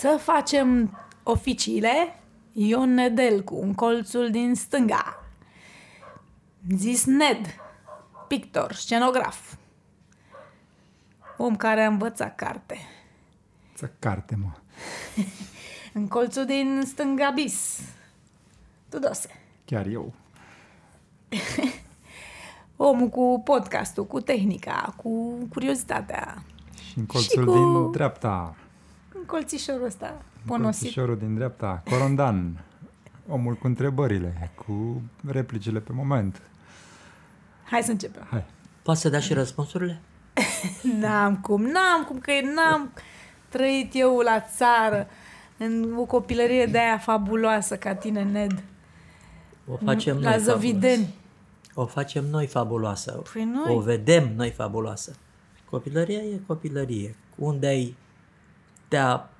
Să facem oficiile Ion Nedelcu, în colțul din stânga. Zis Ned, pictor, scenograf. Om care a învățat carte. Să carte, mă. În colțul din stânga bis. Tudose. Chiar eu. Omul cu podcastul, cu tehnica, cu curiozitatea. Și în colțul cu- din dreapta, În colțișorul ăsta, în ponosit. colțișorul din dreapta, Corondan, omul cu întrebările, cu replicile pe moment. Hai să începem. Hai. Poți să dea și răspunsurile? N-am cum, n-am cum, că n-am trăit eu la țară în o copilărie de aia fabuloasă ca tine, Ned. O facem la noi Zăvideni. fabuloasă. O facem noi fabuloasă. Păi noi. O vedem noi fabuloasă. Copilăria e copilărie. Unde ai te-a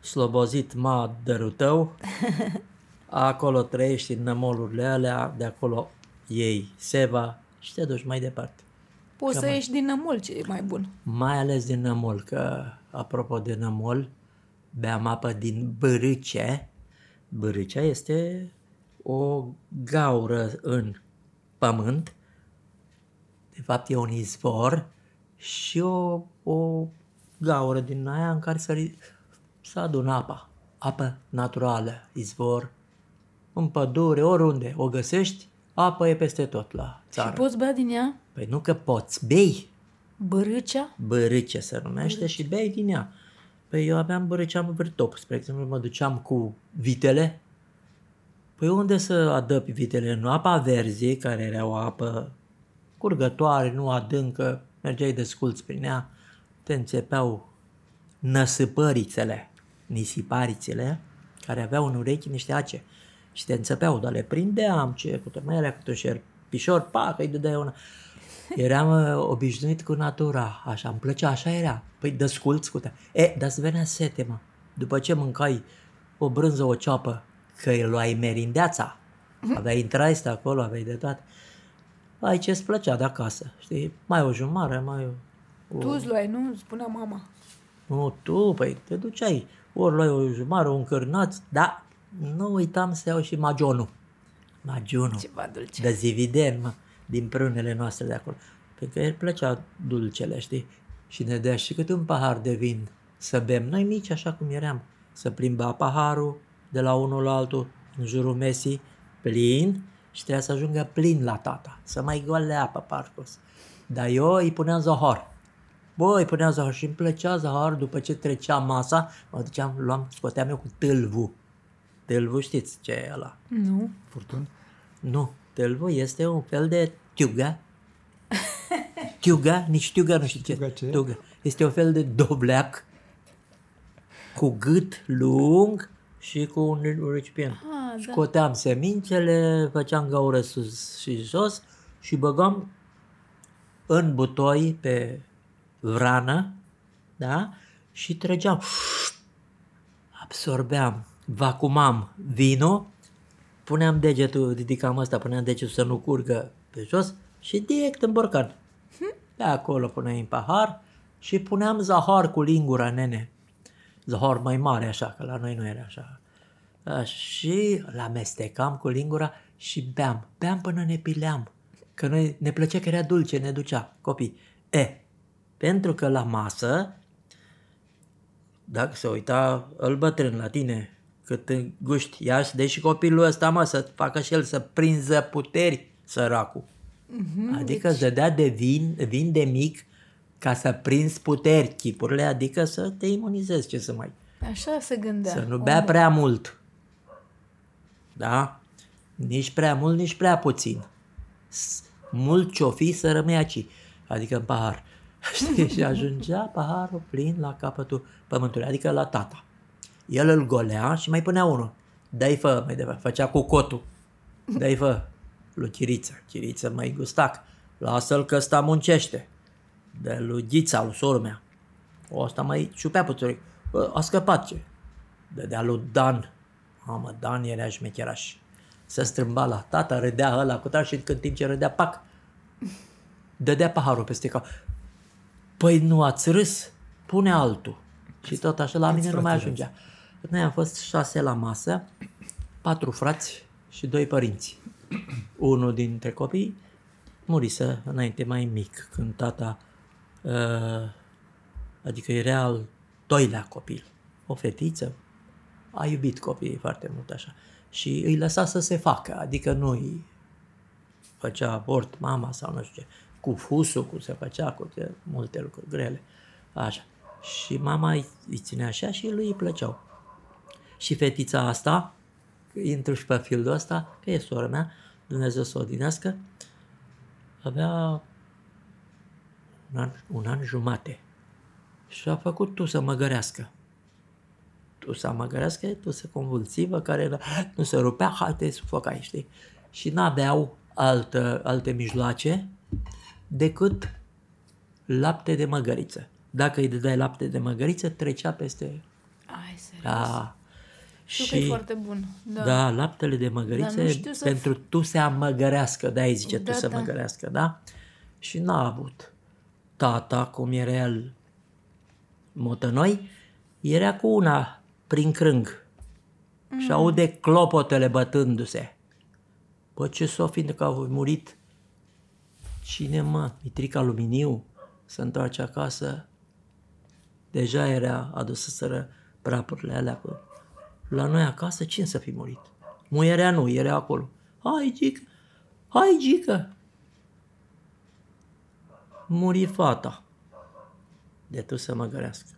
slobozit madărul tău, acolo trăiești în nămolurile alea, de acolo iei seva și te duci mai departe. Poți să ieși din nămol, ce e mai bun. Mai ales din nămol, că apropo de nămol, beam apă din bârâce. Bârâcea este o gaură în pământ, de fapt e un izvor și o, o gaură din aia în care să, ri- să adună apa. Apă naturală, izvor, în pădure, oriunde o găsești, apă e peste tot la Și țară. poți bea din ea Păi nu că poți, bei, bărâcea? bărâce se numește și bei din ea. Păi eu aveam bărâceam vârtop, spre exemplu mă duceam cu vitele. Păi unde să adăpi vitele? În apa verzi, care era o apă curgătoare, nu adâncă, mergeai desculți prin ea, te înțepeau năsăpărițele, nisiparițele, care aveau în urechi niște ace și te înțepeau, dar le prindeam, ce, cu mai era câte o șerpișor, pa, că îi dădeai una. Eram uh, obișnuit cu natura, așa, îmi plăcea, așa era. Păi desculți cu te. E, dar îți venea sete, mă. După ce mâncai o brânză, o ceapă, că îi luai merindeața, aveai traiste acolo, aveai de toate. Ai ce-ți plăcea de acasă, știi? Mai o jumare, mai o... Tu îți luai, nu? Spunea mama. Nu, tu, păi te duceai, ori luai o jumare, un cârnaț, dar nu uitam să iau și magionul. Magionul. Ceva dulce. De zividen, mă, din prunele noastre de acolo. Pentru că el plăcea dulcele, știi? Și ne dea și câte un pahar de vin să bem. Noi mici, așa cum eram, să plimba paharul de la unul la altul, în jurul mesii, plin, și trebuia să ajungă plin la tata, să mai goale apă, parcos. Dar eu îi puneam zahar. Bă, îi puneam zahar și îmi plăcea zahar după ce trecea masa, mă duceam, luam, scoteam eu cu tâlvu. Tâlvu știți ce e ăla? Nu. Furtun? Nu, tâlvul este un fel de tiugă. Tiugă, nici tiugă, nu știu ce. Tiugă ce? Tiugă. Este un fel de dobleac cu gât lung și cu un recipient. Ah, da. Scoteam semințele, făceam gaură sus și jos și băgam în butoi pe vrană, da? Și trăgeam. Absorbeam, vacumam vinul, puneam degetul, ridicam ăsta, puneam degetul să nu curgă pe jos și direct în borcan. Pe acolo puneai în pahar și puneam zahar cu lingura, nene. Zahar mai mare așa, că la noi nu era așa. A, și îl amestecam cu lingura și beam. Beam până ne pileam. Că noi ne plăcea că era dulce, ne ducea copii. E, pentru că la masă, dacă se uita îl bătrân la tine, cât în guști, ia și deci și copilul ăsta, mă, să facă și el să prinză puteri, săracul. Mhm, Adică îți dădea de vin, vin de mic ca să prinzi puteri chipurile, adică să te imunizezi, ce să mai... Așa se gândea. Să nu bea prea mult. Da? Nici prea mult, nici prea puțin. S- Mult ce-o fi să rămâi aici, adică în pahar. Știi? Și ajungea paharul plin la capătul pământului, adică la tata. El îl golea și mai punea unul. Dai fă, mai departe, făcea cu cotul. Dai fă, lui Chiriță. Chiriță mai gustac. Lasă-l că ăsta muncește. De lui Ghița, lui sorul mea. O, asta mai ciupea puțin. Bă, a scăpat ce? Dădea lui Dan. Mamă, Dan era șmecheraș. Se strâmba la tata, râdea ăla cu tare și în timp ce râdea, pac, dădea paharul peste cap. Păi nu ați râs? Pune altul. Și tot așa la mine nu mai ajungea. Noi am fost șase la masă, patru frați și doi părinți. Unul dintre copii murise înainte mai mic, când tata, uh, adică era al doilea copil, o fetiță, a iubit copiii foarte mult așa și îi lăsa să se facă, adică nu îi făcea abort mama sau nu știu ce, cu fusul, cu se făcea, cu ce, multe lucruri grele, așa. Și mama îi, îi ținea așa și lui îi plăceau. Și fetița asta, intru și pe fildul ăsta, că e sora mea, Dumnezeu să o odinească, avea un an, un an jumate și a făcut tu să mă gărească. Tu să mă gărească, tu să convulsivă, care nu se rupea, hai te sufocai, știi? Și n-aveau altă, alte mijloace decât lapte de măgăriță. Dacă îi dădeai lapte de măgăriță, trecea peste... Ai, serios. Da. Știu că e foarte bun. Da. Da, laptele de măgăriță Dar nu e știu să pentru tu să măgărească, de aia zice Da, tu să da. măgărească, da? Și n-a avut. Tata, cum era el motănoi, era cu una prin crâng Mm. și aude clopotele bătându-se. Bă, ce s-o fi că au murit? Cine mă? Mitrica Luminiu să întoarce acasă. Deja era adusă sără prapurile alea cu... La noi acasă, cine să fi murit? Muierea nu, era acolo. Hai, gică! Hai, gică! Muri fata. De tu să mă gărească.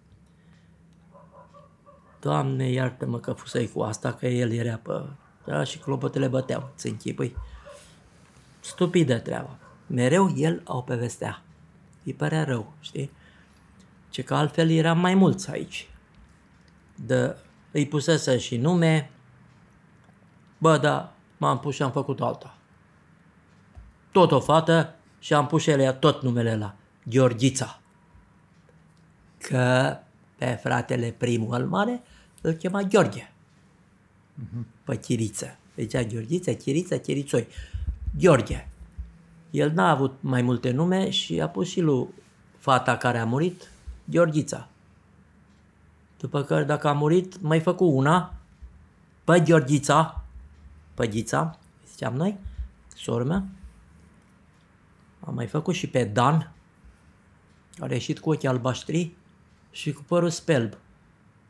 Doamne, iartă-mă că fusei cu asta, că el era pe... Da, și clopotele băteau, ți închipui. Stupidă treaba. Mereu el o povestea. Îi părea rău, știi? Ce că altfel eram mai mulți aici. De, îi pusese și nume, bă, da, m-am pus și am făcut alta. Tot o fată și am pus și ele tot numele la Gheorghița. Că pe fratele primul al mare îl chema Gheorghe. Pe Chiriță. Zicea Gheorghiță, Chiriță, Chirițoi. Gheorghe. El n-a avut mai multe nume și a pus și lui fata care a murit, Gheorghița. După care dacă a murit, mai făcut una, pe Gheorghița, pe Ghița, ziceam noi, sora mea. Am mai făcut și pe Dan, care a ieșit cu ochii albaștri și cu părul spelb.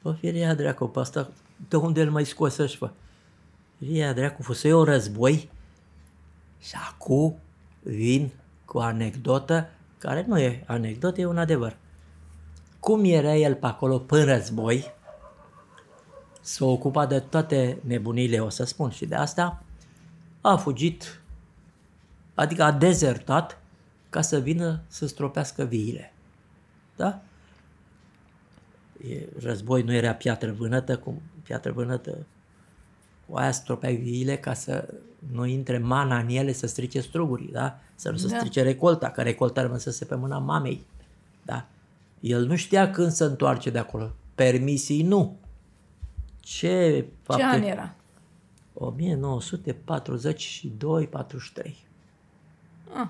Bă, firea dracu, pe asta, de unde îl mai scos și fă? Firea dracu, fusei o război și acum vin cu o anecdotă care nu e anecdotă, e un adevăr. Cum era el pe acolo până război, s-a ocupat de toate nebunile, o să spun, și de asta a fugit, adică a dezertat ca să vină să stropească viile. Da? E, război nu era piatră vânătă, cum piatră vânătă cu aia stropeai viile ca să nu intre mana în ele să strice strugurii, da? Să nu se Da. strice recolta, că recolta rămăsese pe mâna mamei. Da? El nu știa când să întoarce de acolo. Permisii nu. Ce Ce fapte? an era? 1942-43. Ah,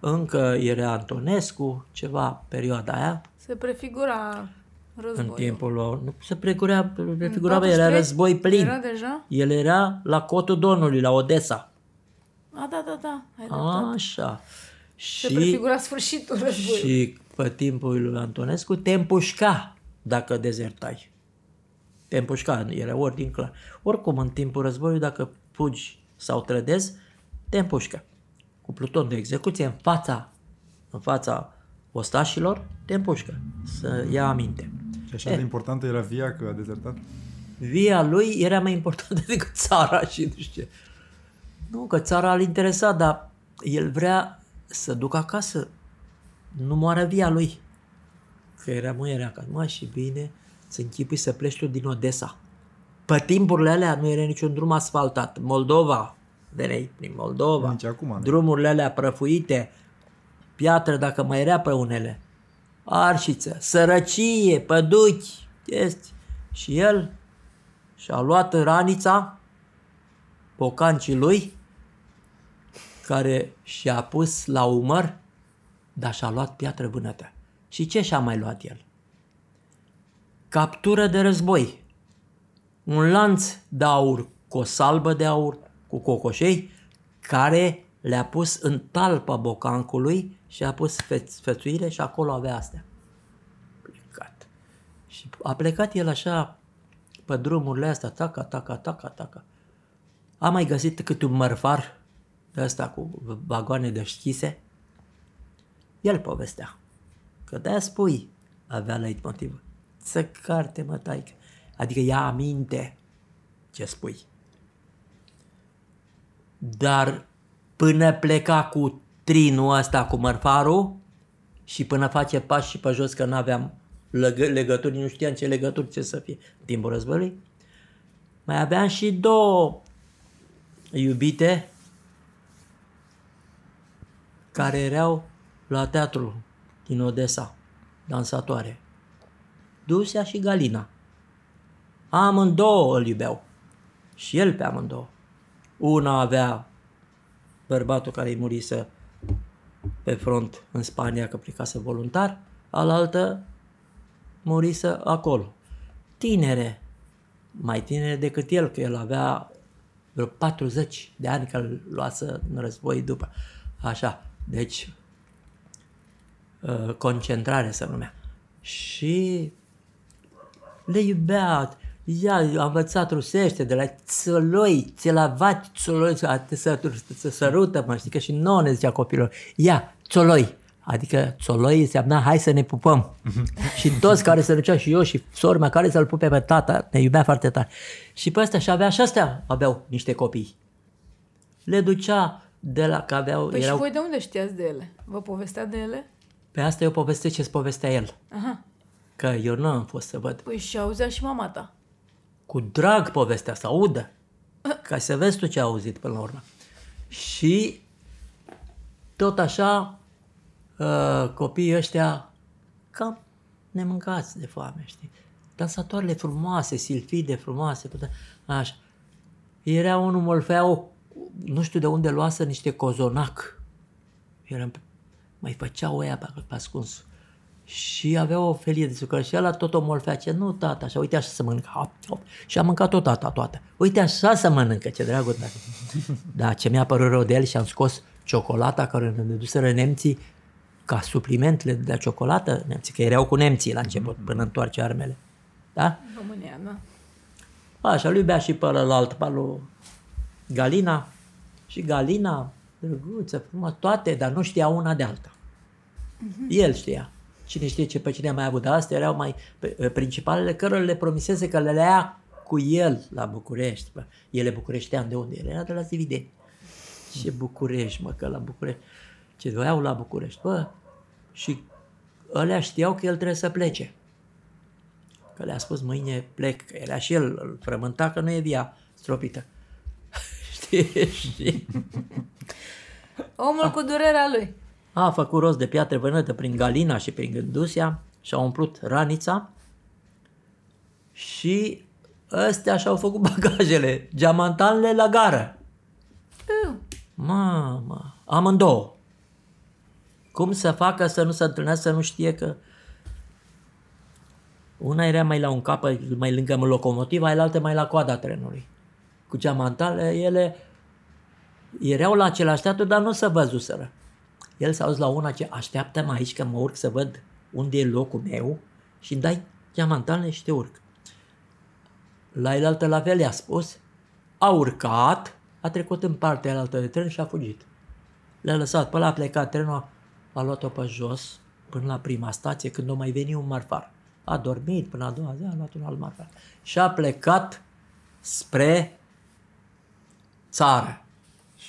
Încă era Antonescu, ceva perioada aia, se prefigura în războiul. timpul lor. Nu se pregura, prefigura, În era 43 război plin. Era deja? El era la cotul Donului, la Odessa. A, da, da, da. Ai dreptate. Așa. Se Și, prefigura sfârșitul războiului. și pe timpul lui Antonescu te împușca dacă dezertai. Te împușca, era ordin clar. Oricum, în timpul războiului, dacă fugi sau trădezi, te împușcă. Cu pluton de execuție în fața, în fața ostașilor, te împușcă. Să ia aminte. Și așa de importantă era via că a dezertat? Via lui era mai importantă decât țara și nu știu ce. Nu, că țara îl interesa, dar el vrea să ducă acasă. Nu moară via lui. Că era muierea acasă. Mă, și bine, să închipui să pleci tu din Odessa. Pe timpurile alea nu era niciun drum asfaltat. Moldova, veneai prin Moldova. Nici acum nu. Drumurile alea prăfuite, piatră dacă mai era pe unele. Arșiță, sărăcie, păduchi, chestii. Și el și-a luat ranița, pocancii lui, care și-a pus la umăr, dar și-a luat piatră vânătă. Și ce și-a mai luat el? captură de război. Un lanț de aur cu o salbă de aur, cu cocoșei, care le-a pus în talpa bocancului și a pus feț- fețuire și acolo avea astea. Plecat. Și a plecat el așa pe drumurile astea, taca, taca, taca, taca. A mai găsit câte un mărfar de ăsta cu vagoane deschise. El povestea. Că de spui, avea leitmotiv. Să carte, mă, taică. Adică ia aminte ce spui. Dar până pleca cu trinul ăsta cu mărfarul și până face pași și pe jos că nu aveam legă, legături, nu știam ce legături ce să fie în timpul războiului, mai aveam și două iubite care erau la teatru din Odessa, dansatoare. Dusia și Galina. Amândouă îl iubeau. Și el pe amândouă. Una avea bărbatul care îi murise pe front în Spania că plecase voluntar, alaltă murise acolo. Tinere, mai tinere decât el, că el avea vreo 40 de ani că îl luase în război după. Așa, deci uh, concentrare se numea. Și le iubea, ea a învățat rusește de la țăloi, țelavat țăloi, să, să sărută, mă știi, că și nouă ne zicea copilor, ia, țoloi, adică țoloi înseamnă hai să ne pupăm. și toți care se duceau și eu și sormea care să-l pupe pe tata, ne iubea foarte tare. Și pe ăsta și avea și astea aveau niște copii. Le ducea de la că aveau, Păi erau, și voi de unde știați de ele? Vă povestea de ele? pe asta eu povestesc ce-ți povestea el. Aha. Că eu nu am fost să văd. Păi și auzea și mama ta. Cu drag povestea să audă. Ca să vezi tu ce a auzit până la urmă. Și tot așa uh, copiii ăștia cam nemâncați de foame, știi? Dansatoarele frumoase, silfide frumoase, putea- așa. Era unul molfeau, nu știu de unde luase niște cozonac. Era, mai făceau ăia pe, pe ascuns. Și avea o felie de sucre și ăla tot o molfea, ce nu tata, așa, uite așa să mănâncă, hop, hop. Și a mâncat tot tata toată. Uite așa să mănâncă, ce dragul tău. Da, ce mi-a părut rău de el și am scos ciocolata care ne duseră nemții ca supliment le dădea ciocolată nemții, că erau cu nemții la început, până întoarce armele. Da? În România, da. Așa, lui bea și pe ălalt, pe lui Galina. Și Galina, drăguță, frumos, toate, dar nu știa una de alta. El știa. Cine știe ce pe cine a mai avut, dar astea erau mai pe- principalele cărora le promisese că le lea cu el la București. Bă. El bucureștean de unde? El era de la Zivideni. Ce București, mă, că la București. Ce voiau la București, bă. Și ălea știau că el trebuie să plece. Că le-a spus mâine plec, că era și el, îl frământa că nu e via stropită. Știi? Și Omul cu durerea lui. A făcut rost de piatră vânătă prin Galina și prin Gândusia și a umplut ranița și ăstea și-au făcut bagajele, geamantanele la gară. Uh, Mamă, amândouă. Cum să facă să nu se întâlnească, să nu știe că una era mai la un capăt, mai lângă locomotiva, aia mai la coada trenului. Cu geamantale, ele erau la același teatru, dar nu se văzuseră. El s-a auzit la una ce așteaptă-mă aici că mă urc să văd unde e locul meu și îmi dai geamantale și te urc. La el altă la fel i-a spus, a urcat, a trecut în partea alaltă de tren și a fugit. Le-a lăsat, pe ăla a plecat trenul, a, a luat-o pe jos până la prima stație când o mai veni un marfar. A dormit până a doua zi, a luat un alt marfar. Și a plecat spre țară.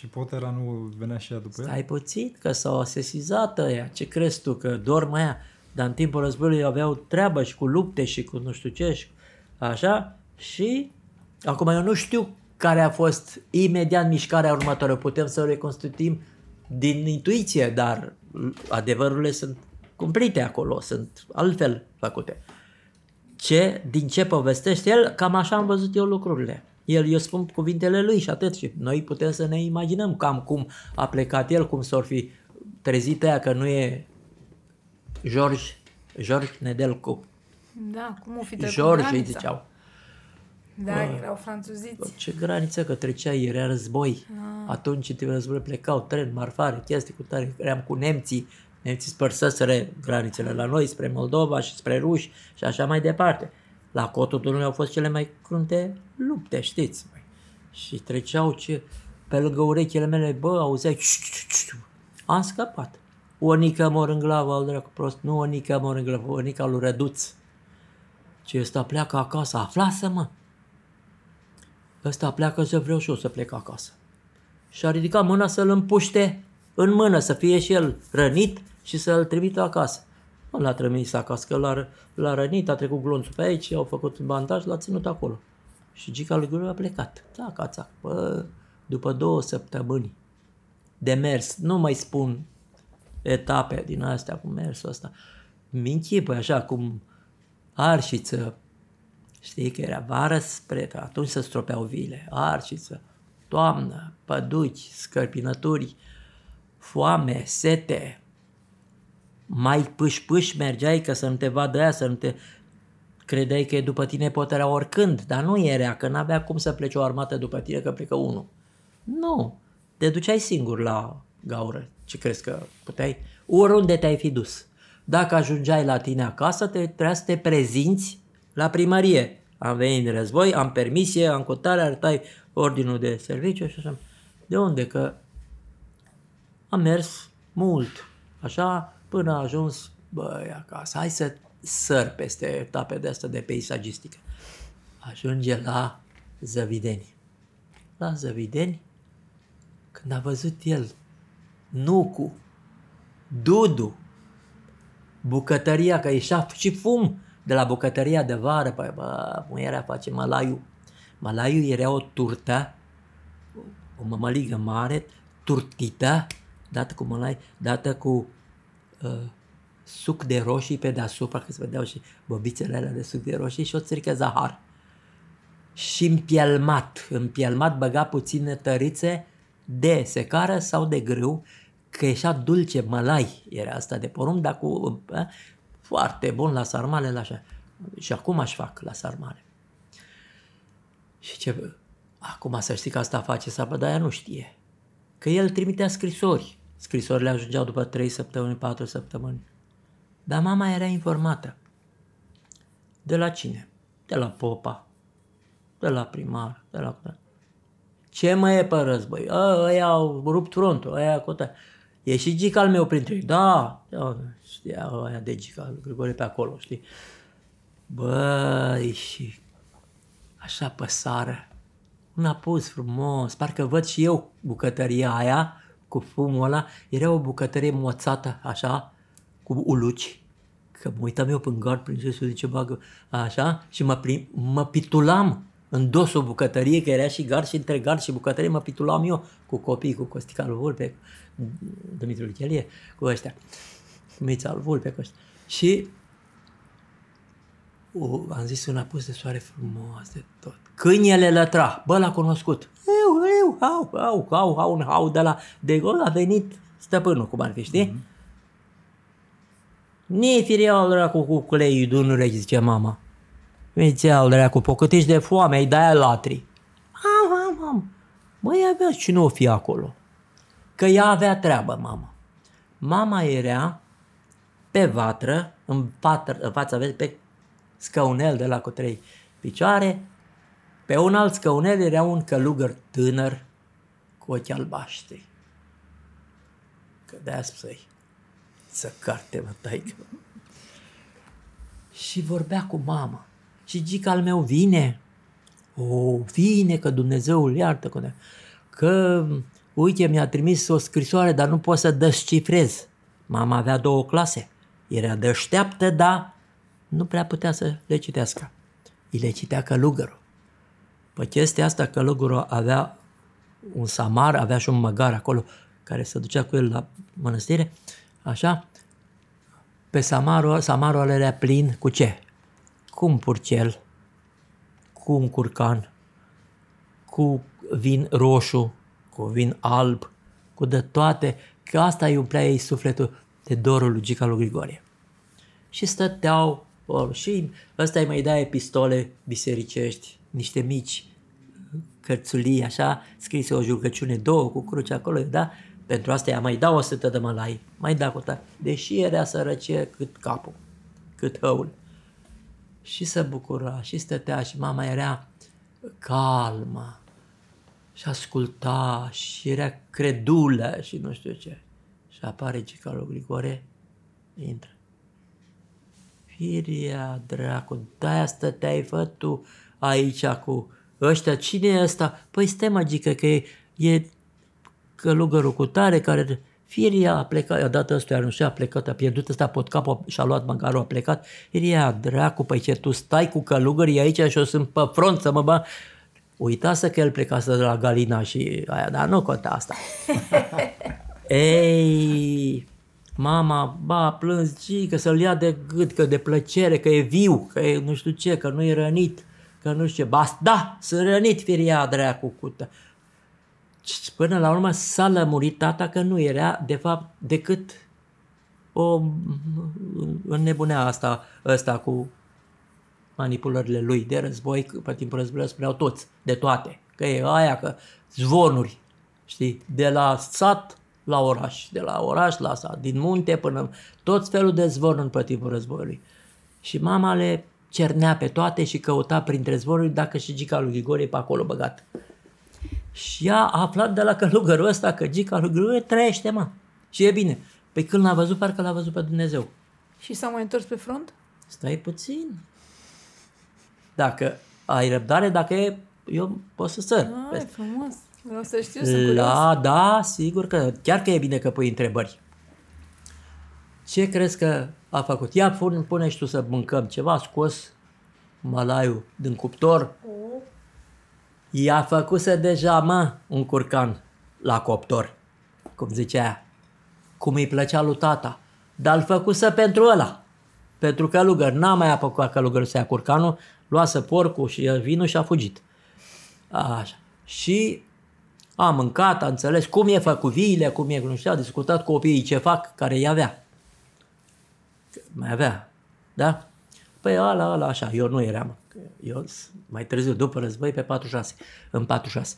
Și Potera nu venea și ea după el? Stai puțin, că s-au sesizat ăia. Ce crezi tu, că dorm aia? Dar în timpul războiului aveau treabă și cu lupte și cu nu știu ce și așa. Și acum eu nu știu care a fost imediat mișcarea următoare. Putem să o reconstituim din intuiție, dar adevărurile sunt cumplite acolo, sunt altfel făcute. Ce, din ce povestește el, cam așa am văzut eu lucrurile. El, eu spun cuvintele lui și atât. Și noi putem să ne imaginăm cam cum a plecat el, cum s-or fi trezit ea că nu e George, George Nedelcu. Da, cum o fi trecut George îi granița? ziceau. Da, erau franțuziți. Ce graniță că trecea, era război. Atunci în timpul războiului plecau tren, marfare, chestii cu tare. Eram cu nemții, nemții spărseseră granițele la noi, spre Moldova și spre ruși și așa mai departe. La cotul Dunării au fost cele mai crunte lupte, știți. Măi. Și treceau ce, pe lângă urechile mele, bă, auzeai, am scăpat. O nică mor în glavă, al dracu prost, nu o nică mor în glavă, o nică lui Răduț. Ce ăsta pleacă acasă, aflasă mă. Ăsta pleacă să vreau și eu să plec acasă. Și a ridicat mâna să-l împuște în mână, să fie și el rănit și să-l trimită acasă. Nu l-a trimis acasă, că l-a, l-a rănit, a trecut glonțul pe aici, au făcut un bandaj, l-a ținut acolo. Și Gica lui Guru a plecat. Țaca, țac. Bă, după două săptămâni de mers, nu mai spun etape din astea cu mersul ăsta, mi închipă așa cum arșiță, știi că era vară spre, că atunci se stropeau vile, arșiță, toamnă, păduci, scărpinături, foame, sete, mai pâș-pâș mergeai ca să nu te vadă aia, să nu te credeai că e după tine potera oricând, dar nu era, că n-avea cum să plece o armată după tine, că plecă unul. Nu, te duceai singur la gaură. Ce crezi că puteai? Oriunde te-ai fi dus. Dacă ajungeai la tine acasă, te trebuia să te prezinți la primărie. Am venit în război, am permisie, am cotare, arătai ordinul de serviciu și așa. De unde? Că am mers mult, așa, până a ajuns, băi, acasă. Hai să săr peste etape de asta de peisagistică. Ajunge la Zăvideni. La Zăvideni, când a văzut el Nucu, Dudu, bucătăria, că ieșea și fum de la bucătăria de vară, păi, bă, muierea face malaiu. Malaiu era o turtă, o mămăligă mare, turtită, dată cu mălai, dată cu uh, suc de roșii pe deasupra, că se vedeau și bobițele alea de suc de roșii și o țirică zahar. Și împielmat, împielmat băga puține tărițe de secară sau de grâu, că ieșea dulce, mălai era asta de porumb, dar cu eh, foarte bun la sarmale, la așa. Și acum aș fac la sarmale. Și ce, acum să știi că asta face Saba, dar ea nu știe. Că el trimitea scrisori. Scrisorile ajungeau după 3 săptămâni, 4 săptămâni. Dar mama era informată. De la cine? De la popa, de la primar, de la... Ce mai e pe război? A, ăia au rupt frontul, ăia cu tăi. E și gica al meu printre ei. Da, da știa ăia de gica, Grigore pe acolo, știi? Băi, și așa pe sară, un apus frumos, parcă văd și eu bucătăria aia cu fumul ăla, era o bucătărie moțată, așa, cu uluci, că mă uitam eu prin gard, prin ce zice bagă, așa, și mă, prim, mă pitulam în dosul bucătărie, că era și gard și între gard și bucătărie, mă pitulam eu cu copii, cu Costica lui Vulpe, Dumitru Lichelie, cu ăștia, cu Mița lui Vulpe, cu ăștia. Și o, am zis un apus de soare frumos de tot. Câinele lătra, bă, l-a cunoscut. Eu, eu, au, au, au, au, un hau de la, de gol a venit stăpânul, cum ar fi, știi? Mm-hmm. Ni firial dracu cu culeiul de un urechi, zice mama. Vezi al dracu, pocătești de foame, ai de-aia latri. Am, am, am. Băi, avea cine o fi acolo. Că ea avea treabă, mama. Mama era pe vatră, în, patră, în fața, vezi, pe scaunel de la cu trei picioare, pe un alt scaunel era un călugăr tânăr cu ochi albaștri. Că de-aia spui, să carte, mă, taică. Și vorbea cu mama. Și gica al meu vine. O, vine că Dumnezeu îl iartă. Că, că uite, mi-a trimis o scrisoare, dar nu pot să descifrez. Mama avea două clase. Era deșteaptă, dar nu prea putea să le citească. Îi le citea călugărul. Pe chestia asta călugărul avea un samar, avea și un măgar acolo care se ducea cu el la mănăstire, așa, pe samarul, samarul era plin cu ce? Cu un purcel, cu un curcan, cu vin roșu, cu vin alb, cu de toate, că asta îi umplea ei sufletul de dorul lui Gica lui Grigorie. Și stăteau Or, și ăsta îi mai dai pistole bisericești, niște mici cărțulii, așa, scrise o jurcăciune, două cu cruce acolo, da? Pentru asta ea mai dau o sută de mălai, mai da cu ta. Deși era sărăcie cât capul, cât hăul. Și se bucura, și stătea, și mama era calmă, și asculta, și era credulă, și nu știu ce. Și apare Gica lui Grigore, intră. Firia, dracu, de-aia stăteai, fă tu aici cu ăștia, cine e ăsta? Păi stai magică că e, e călugărul cu tare care Firia a plecat, a dat ăstuia, nu știu, a plecat, a pierdut ăsta pot capul și-a luat măcarul, a plecat. Firia, dracu, păi ce tu stai cu călugării aici și o sunt pe front să mă ba. Uitase că el plecase de la Galina și aia, dar nu conta asta. Ei, mama, ba, plâns, că să-l ia de gât, că de plăcere, că e viu, că e nu știu ce, că nu e rănit că nu știu ce, bas, da, sunt rănit firia dracu cu Până la urmă s-a lămurit tata că nu era, de fapt, decât o înnebunea asta, asta cu manipulările lui de război, pe timpul războiului spuneau toți, de toate, că e aia, că zvonuri, știi, de la sat la oraș, de la oraș la sat, din munte până tot felul de zvonuri pe timpul războiului. Și mama le cernea pe toate și căuta printre zboruri dacă și Gica lui Grigore e pe acolo băgat. Și ea a aflat de la călugărul ăsta că Gica lui Grigore trăiește, mă. Și e bine. Pe când l-a văzut, parcă l-a văzut pe Dumnezeu. Și s-a mai întors pe front? Stai puțin. Dacă ai răbdare, dacă e, eu pot să săr. Ai, frumos. Vreau să știu, sunt La, da, sigur că, chiar că e bine că pui întrebări. Ce crezi că a făcut? Ia pune, pune și tu să mâncăm ceva, a scos malaiul din cuptor. I-a făcut deja, mă, un curcan la coptor, cum zicea cum îi plăcea lui tata. Dar îl făcuse pentru ăla, pentru călugăr. N-a mai apucat călugărul să ia curcanul, luase porcul și vinul și a fugit. Așa. Și a mâncat, a înțeles cum e făcut viile, cum e, nu știu, a discutat cu copiii ce fac, care îi avea mai avea, da? Păi ala, ala, așa, eu nu eram. Eu mai târziu, după război, pe 46, în 46.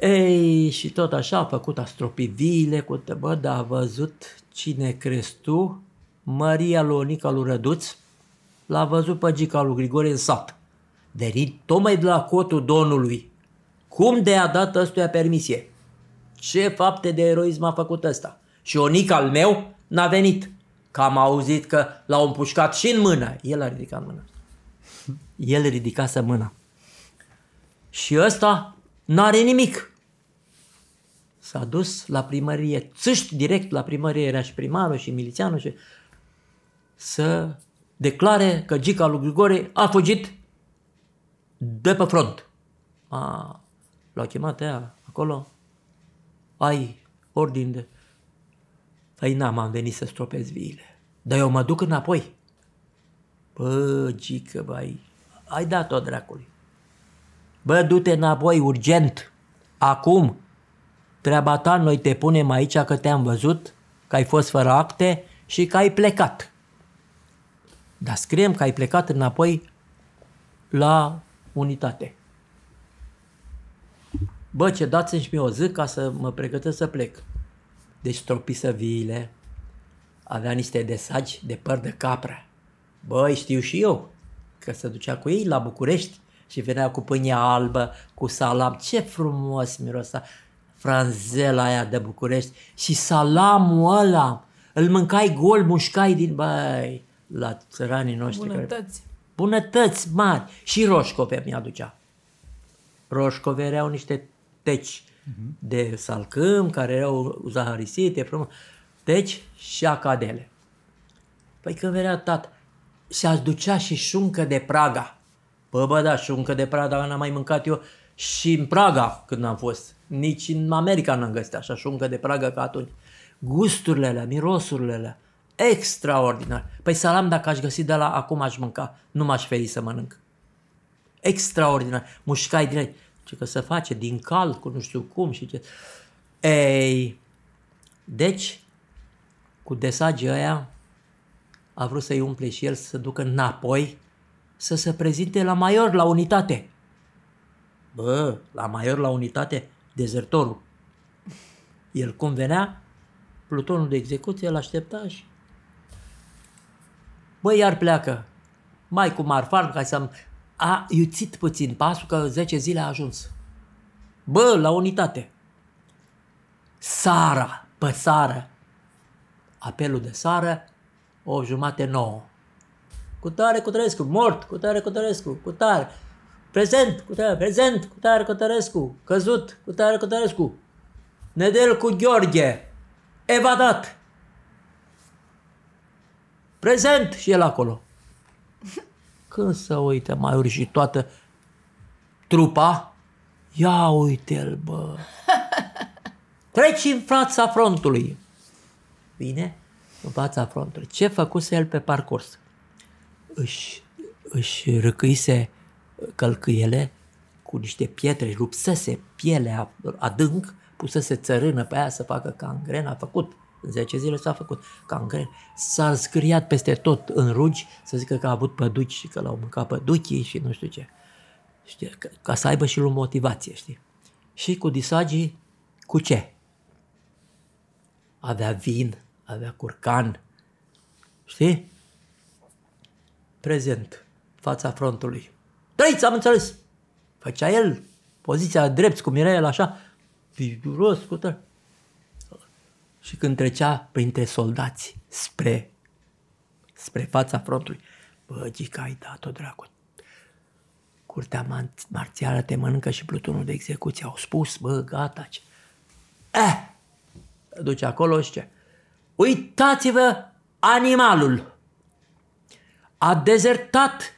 Ei, și tot așa a făcut, a stropit viile cu bă, dar a văzut cine crezi tu, Maria Lonica lui Răduț, l-a văzut pe Gica lui Grigore în sat. De tocmai de la cotul Domnului. Cum de a dat ăstuia permisie? Ce fapte de eroism a făcut ăsta? Și Onica al meu n-a venit că am auzit că l-au împușcat și în mână. El a ridicat mâna. El ridicase mâna. Și ăsta n-are nimic. S-a dus la primărie, țâști direct la primărie, era și primarul și milițianul și să declare că Gica lui Grigore a fugit de pe front. A, l-a chemat ea acolo. Ai ordin de Păi n-am, am venit să stropez viile. Dar eu mă duc înapoi. Bă, gică, băi, ai dat-o dracului. Bă, du-te înapoi, urgent, acum. Treaba ta, noi te punem aici că te-am văzut, că ai fost fără acte și că ai plecat. Dar scriem că ai plecat înapoi la unitate. Bă, ce dați-mi și mie o zi ca să mă pregătesc să plec. Deci stropisă viile, avea niște desagi de păr de capră. Băi, știu și eu că se ducea cu ei la București și venea cu pâine albă, cu salam. Ce frumos mirosa franzela aia de București și salamul ăla. Îl mâncai gol, mușcai din... Băi, la țăranii noștri. Bunătăți. Care... Bunătăți mari. Și roșcove mi-aducea. Roșcove erau niște teci de salcâm, care erau zaharisite, frumos. Deci, și acadele. Păi când venea tat, și aș ducea și șuncă de Praga. Bă, bă, da, șuncă de Praga n-am mai mâncat eu și în Praga când am fost. Nici în America n-am găsit așa șuncă de Praga ca atunci. Gusturile alea, mirosurile alea, extraordinar. Păi salam dacă aș găsi de la acum aș mânca, nu m-aș feri să mănânc. Extraordinar. Mușcai direct ce că se face din cal cu nu știu cum și ce. Ei, deci, cu desagii ăia a vrut să-i umple și el să se ducă înapoi, să se prezinte la major, la unitate. Bă, la major, la unitate, dezertorul. El cum venea, plutonul de execuție îl aștepta și... Bă, iar pleacă. Mai cu marfar, ca să a iuțit puțin pasul, că 10 zile a ajuns. Bă, la unitate. Sara, pe sară. Apelul de sară, o jumate nouă. Cu tare Cutărescu, mort, cu tare Cutărescu, cu tare. Prezent, cu tare, prezent, cu tare Cutărescu, căzut, cu tare Cutărescu. Nedel cu Gheorghe, evadat. Prezent și el acolo. Când să uite mai și toată trupa, ia uite-l, bă. Treci în fața frontului. Bine? În fața frontului. Ce făcuse el pe parcurs? Își, își răcâise călcâiele cu niște pietre, rupsese pielea adânc, pusese țărână pe aia să facă cangren, a făcut. În 10 zile s-a făcut cangren. S-a scâriat peste tot în rugi să zică că a avut păduci și că l-au mâncat păduchii și nu știu ce. Știi? Ca, ca să aibă și lui motivație, știi? Și cu disagii, cu ce? Avea vin, avea curcan, știi? Prezent, fața frontului. Trăiți, am înțeles! Făcea el poziția drept, cum era el așa, figuros, cu tăr. Și când trecea printre soldați spre, spre fața frontului, bă, Gica, ai dat-o dracu. Curtea marțială te mănâncă și plutonul de execuție. Au spus, bă, gata. Ce... Eh, duce acolo și ce? Uitați-vă animalul. A dezertat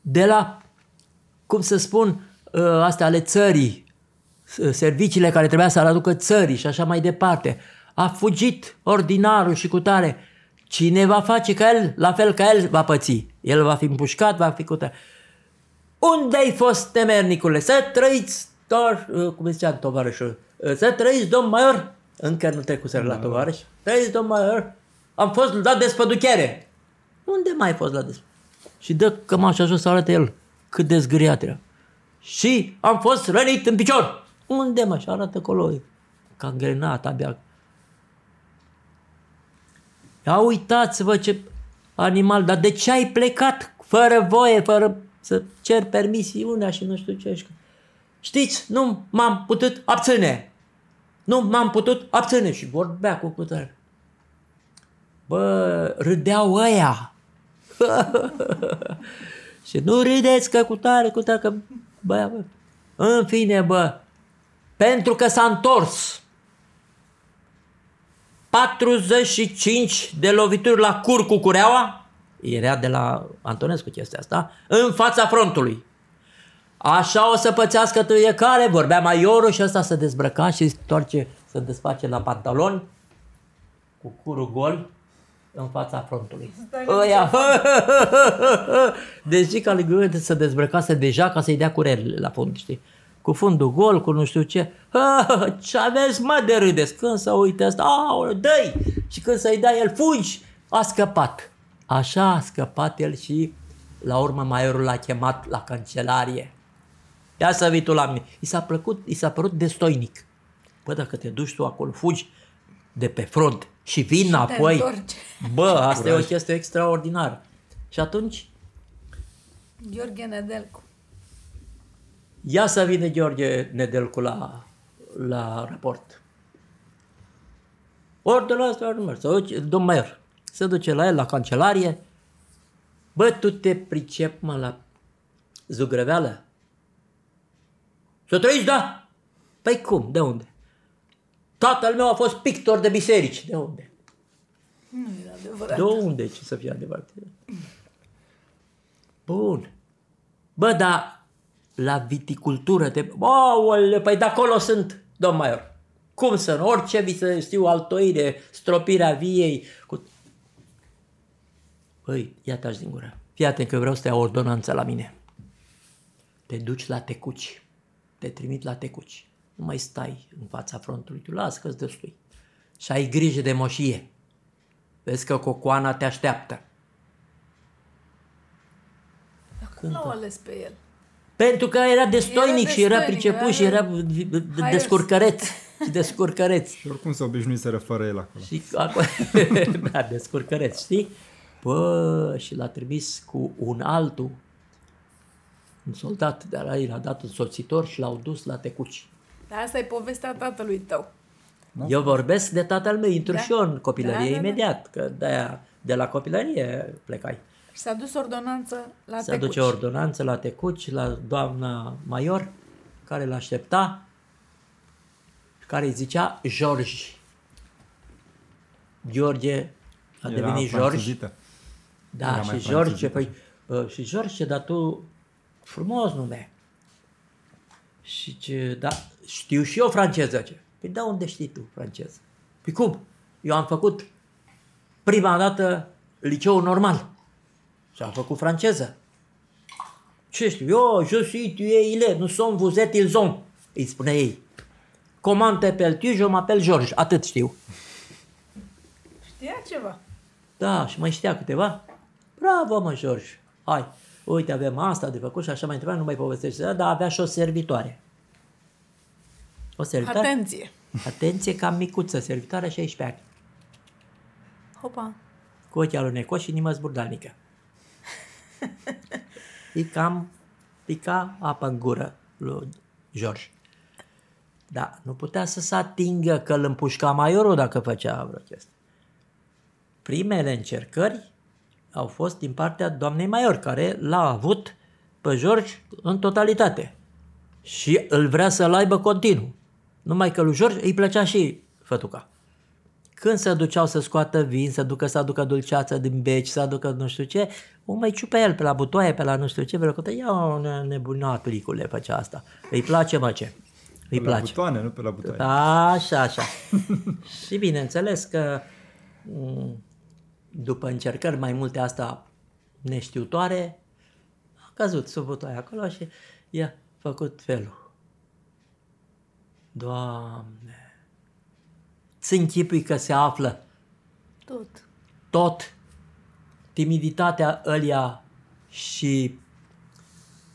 de la, cum să spun, ă, astea ale țării, serviciile care trebuia să aducă țării și așa mai departe. A fugit ordinarul și cu tare. Cine va face ca el, la fel ca el va păți. El va fi împușcat, va fi cu tare. Unde ai fost, temernicule? Să trăiți, doar, ă, cum ziceam tovarășul, ă, să trăiți, domn Maior? Încă nu trecuseră la tovarăș. Trăiți, domn Maior? Am fost la despăduchere. Unde mai ai fost la despăduchere? Și dă cămașa jos să arate el cât de zgâriat era. Și am fost rănit în picior. Unde mă? Și arată acolo. Ca grenat abia. Ia uitați-vă ce animal, dar de ce ai plecat fără voie, fără să cer permisiunea și nu știu ce. Știți, nu m-am putut abține. Nu m-am putut abține și vorbea cu putere. Bă, râdeau ăia. și nu râdeți că cu tare, cu tare, că bă, bă. În fine, bă, pentru că s-a întors 45 de lovituri la cur cu cureaua, era de la Antonescu chestia asta, în fața frontului. Așa o să pățească fiecare, vorbea maiorul și ăsta se dezbrăca și se întoarce, se desface la pantaloni cu curul gol în fața frontului. Ăia, deci ca lui se dezbrăcase deja ca să-i dea curerile la fund, știi? Cu fundul gol, cu nu știu ce. Ce aveți mă de râdeți? Când să uite asta, aoleu, dă Și când să-i dai el, fugi! A scăpat. Așa a scăpat el și la urmă maiorul l-a chemat la cancelarie. Ia să vii tu la mine. I s-a, plăcut, i s-a părut destoinic. Bă, dacă te duci tu acolo, fugi de pe front și vin și înapoi. Bă, asta Curaj. e o chestie extraordinară. Și atunci... Gheorghe Nedelcu. Ia să vină Gheorghe Nedelcu la, la raport. Ordinul ăsta, ordinul ăsta. Domn Maior, se duce la el, la cancelarie. Bă, tu te pricep, mă, la zugrăveală? Să trăiți, da? Păi cum? De unde? Tatăl meu a fost pictor de biserici. De unde? Nu era adevărat. De unde ce să fie adevărat? Bun. Bă, dar la viticultură te... Aole, păi de acolo sunt, domn Maior. Cum să nu? Orice vi să știu altoire, stropirea viei. Cu... Păi, ia taci din gură. Fii atent că vreau să te iau ordonanță la mine. Te duci la tecuci. Te trimit la tecuci nu mai stai în fața frontului, tu lasă că-ți destui. Și ai grijă de moșie. Vezi că cocoana te așteaptă. Dar cum l-au ales pe el? Pentru că era destoinic Era și era destoinic, priceput și era era haios. descurcăreț. Și descurcăreț. Și oricum se obișnuiseră fără el acolo. Și acolo, da, descurcăreț, știi? Bă, și l-a trimis cu un altul, un soldat de la ei, l-a dat un soțitor și l-au dus la tecuci. Dar asta e povestea tatălui tău. Da? Eu vorbesc de tatăl meu, intru Da. și eu în copilărie Da, da, da. imediat, că de, de la copilărie plecai. Și s-a dus ordonanță la Se Tecuci. aduce ordonanță la tecuci, la doamna Maior, care l-aștepta, care îi zicea George. George a Era devenit George. franțuzită. Da, Era și mai George, franțuzită. păi, uh, și George, dar tu, frumos nume. Și ce, da, știu și eu franceză. Ce? Păi da, unde știi tu franceză? Păi cum? Eu am făcut prima dată liceu normal. Și am făcut franceză. Ce știu? Eu, je suis, tu es, il est, nous sommes, vous êtes, ils ont. Îi spune ei. Comment t'appelles tu? Je m'appelle George. Atât știu. Știa ceva. Da, și mai știa câteva. Bravo, mă, George. Hai, uite, avem asta de făcut și așa mai întrebat, nu mai povestește. Dar avea și o servitoare. O servitoare? Atenție. Atenție, cam micuță, servitoare 16 ani. Hopa. Cu ochii alunecoși și inimă zburdalnică. E cam pica apă în gură lui George. Da, nu putea să se atingă că îl împușca maiorul dacă făcea vreo chestie. Primele încercări au fost din partea doamnei Maior, care l-a avut pe George în totalitate. Și îl vrea să-l aibă continuu. Numai că lui George îi plăcea și fătuca. Când se duceau să scoată vin, să ducă să aducă dulceață din beci, să aducă nu știu ce, o mai ciupea el pe la butoaie, pe la nu știu ce, pe la ia o nebunatule făcea asta. Îi place, mă, ce? Îi Pe la place. butoane, nu pe la butoane. Așa, așa. și bineînțeles că m, după încercări mai multe asta neștiutoare, a căzut sub butoaie acolo și i-a făcut felul. Doamne! Ți închipui că se află Tot. tot timiditatea ălia și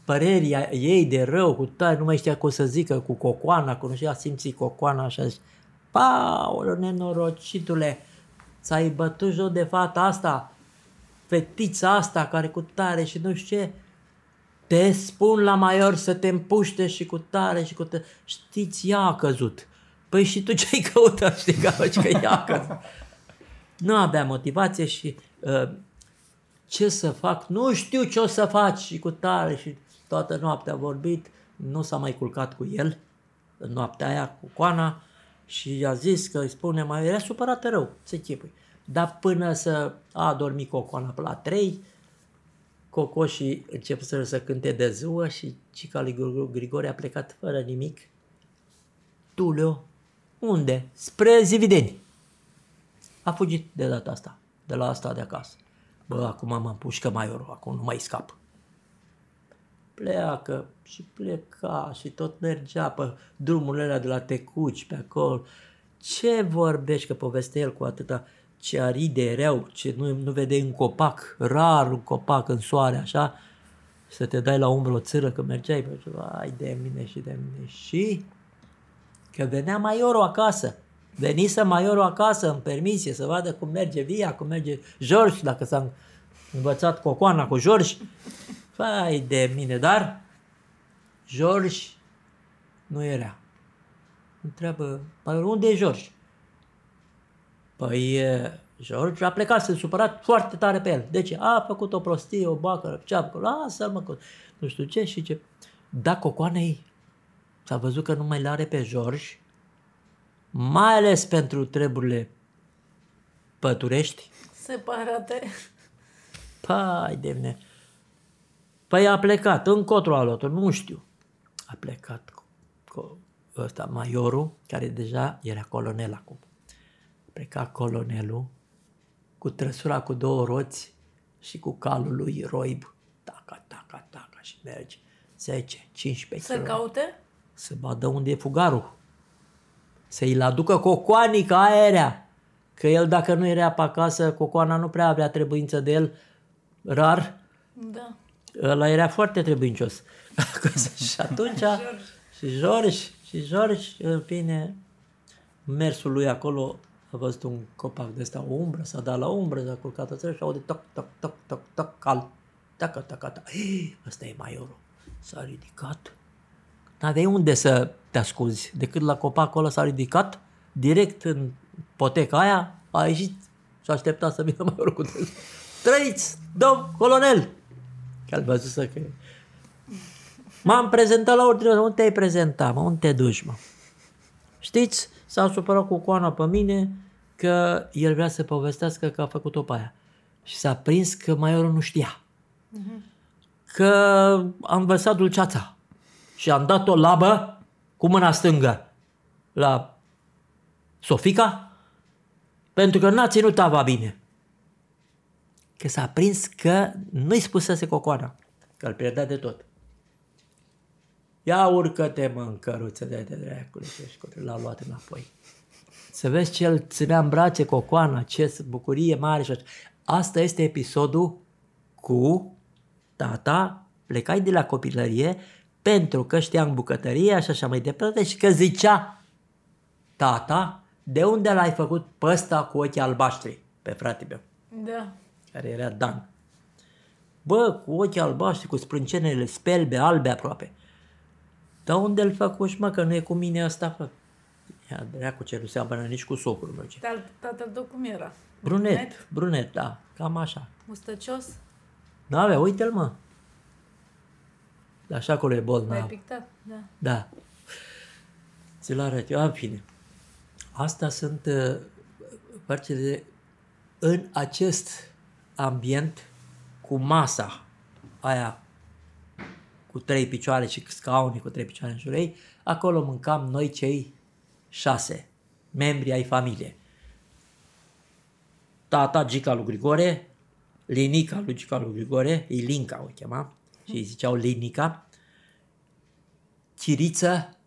părerea ei de rău, cu tare, nu mai știa cum să zică, cu cocoana, cu nu știu, a simțit cocoana așa zice, Paolo, nenorocitule, ți-ai bătut joc de fata asta, fetița asta care cu tare și nu știu ce, te spun la maior să te împuște și cu tare și cu tare. Știți, ea a căzut. Păi și tu ce-ai căutat? Știi că, că ea a căzut. Nu avea motivație și uh, ce să fac? Nu știu ce o să faci și cu tare și toată noaptea a vorbit. Nu s-a mai culcat cu el în noaptea aia cu coana și i-a zis că îi spune mai era supărată rău, se chipui. Dar până să a dormit cocoana pe la 3, cocoșii încep să, să cânte de ziua și Cica lui Grig- Grigore a plecat fără nimic. Tulio, unde? Spre Zivideni. A fugit de data asta, de la asta de acasă. Bă, acum mă împușcă maiorul, acum nu mai scap. Pleacă și pleca și tot mergea pe drumurile alea de la Tecuci, pe acolo. Ce vorbești că povestea el cu atâta ce aride rău, ce nu, nu vedeai un copac, rar un copac în soare, așa, să te dai la umbră o țără că mergeai, bă, și, ai de mine și de mine. Și că venea maiorul acasă. Venise maiorul acasă în permisie să vadă cum merge Via, cum merge George, dacă s-a învățat cocoana cu George. Vai de mine, dar George nu era. Întreabă, maiorul, unde e George? Păi e, George a plecat, s-a supărat foarte tare pe el. De ce? A făcut o prostie, o bacă, ce a făcut? Lasă-l mă, cu- nu știu ce și ce. Da, cocoanei s-a văzut că nu mai l-are pe George, mai ales pentru treburile păturești. Separate. Pai de mine. Păi a plecat, încotro a luat nu știu. A plecat cu, cu ăsta, maiorul, care deja era colonel acum. A plecat colonelul cu trăsura cu două roți și cu calul lui Roib. Taca, taca, taca și merge. 10, 15 Să km. caute? Să vadă unde e fugarul. Să-i-l aducă cocoanica aerea. Că el dacă nu era pe acasă, Cocoana nu prea avea trebuință de el, rar, Da. ăla era foarte trebuincios. și atunci, și George, și George, în fine, mersul lui acolo, a văzut un copac de ăsta, o umbră, s-a dat la umbră, s-a culcat în țară și aude toc, toc, toc, toc, toc, cal, tacă, tacă, tacă. Hii, Ăsta e maiorul. S-a ridicat. N-aveai unde să te ascunzi, decât la copacul ăla s-a ridicat, direct în poteca aia, a ieșit și a așteptat să vină maiorul cu tău. Trăiți, domn colonel! Că al văzut să că... M-am prezentat la ordine, unde te-ai prezentat, mă, unde te duci, mă? Știți, s-a supărat cu coana pe mine că el vrea să povestească că a făcut-o pe aia. Și s-a prins că maiorul nu știa. Că am învățat dulceața și am dat o labă cu mâna stângă la Sofica pentru că n-a ținut tava bine. Că s-a prins că nu-i spusese cocoana, că îl pierdea de tot. Ia urcă-te, mă, în căruță de de dracule, și l-a luat înapoi. Să vezi ce îl ținea în brațe cocoana, ce bucurie mare și așa. Asta este episodul cu tata, plecai de la copilărie pentru că știam bucătăria și așa mai departe și că zicea tata, de unde l-ai făcut pe ăsta cu ochii albaștri, pe frate meu, Da. care era Dan. Bă, cu ochii albaștri, cu sprâncenele spelbe, albe aproape. Dar unde îl făcuși, mă, că nu e cu mine ăsta, fă? Ia, dracu, ce nu seamănă nici cu socrul meu. ce. Dar tatăl tău cum era? Brunet, brunet, da, cam așa. Mustăcios? Nu avea, uite-l, mă. Așa acolo e L-ai bolnav. pictat? Da. Da. Ți-l arăt eu, în fine. Asta sunt uh, părțile de... În acest ambient, cu masa aia cu trei picioare și scaune cu trei picioare în jurul ei, acolo mâncam noi cei șase membri ai familiei. Tata, gica lui Grigore, Linica lui gica lui Grigore, Ilinca o chema, și îi ziceau Linica, Chiriță,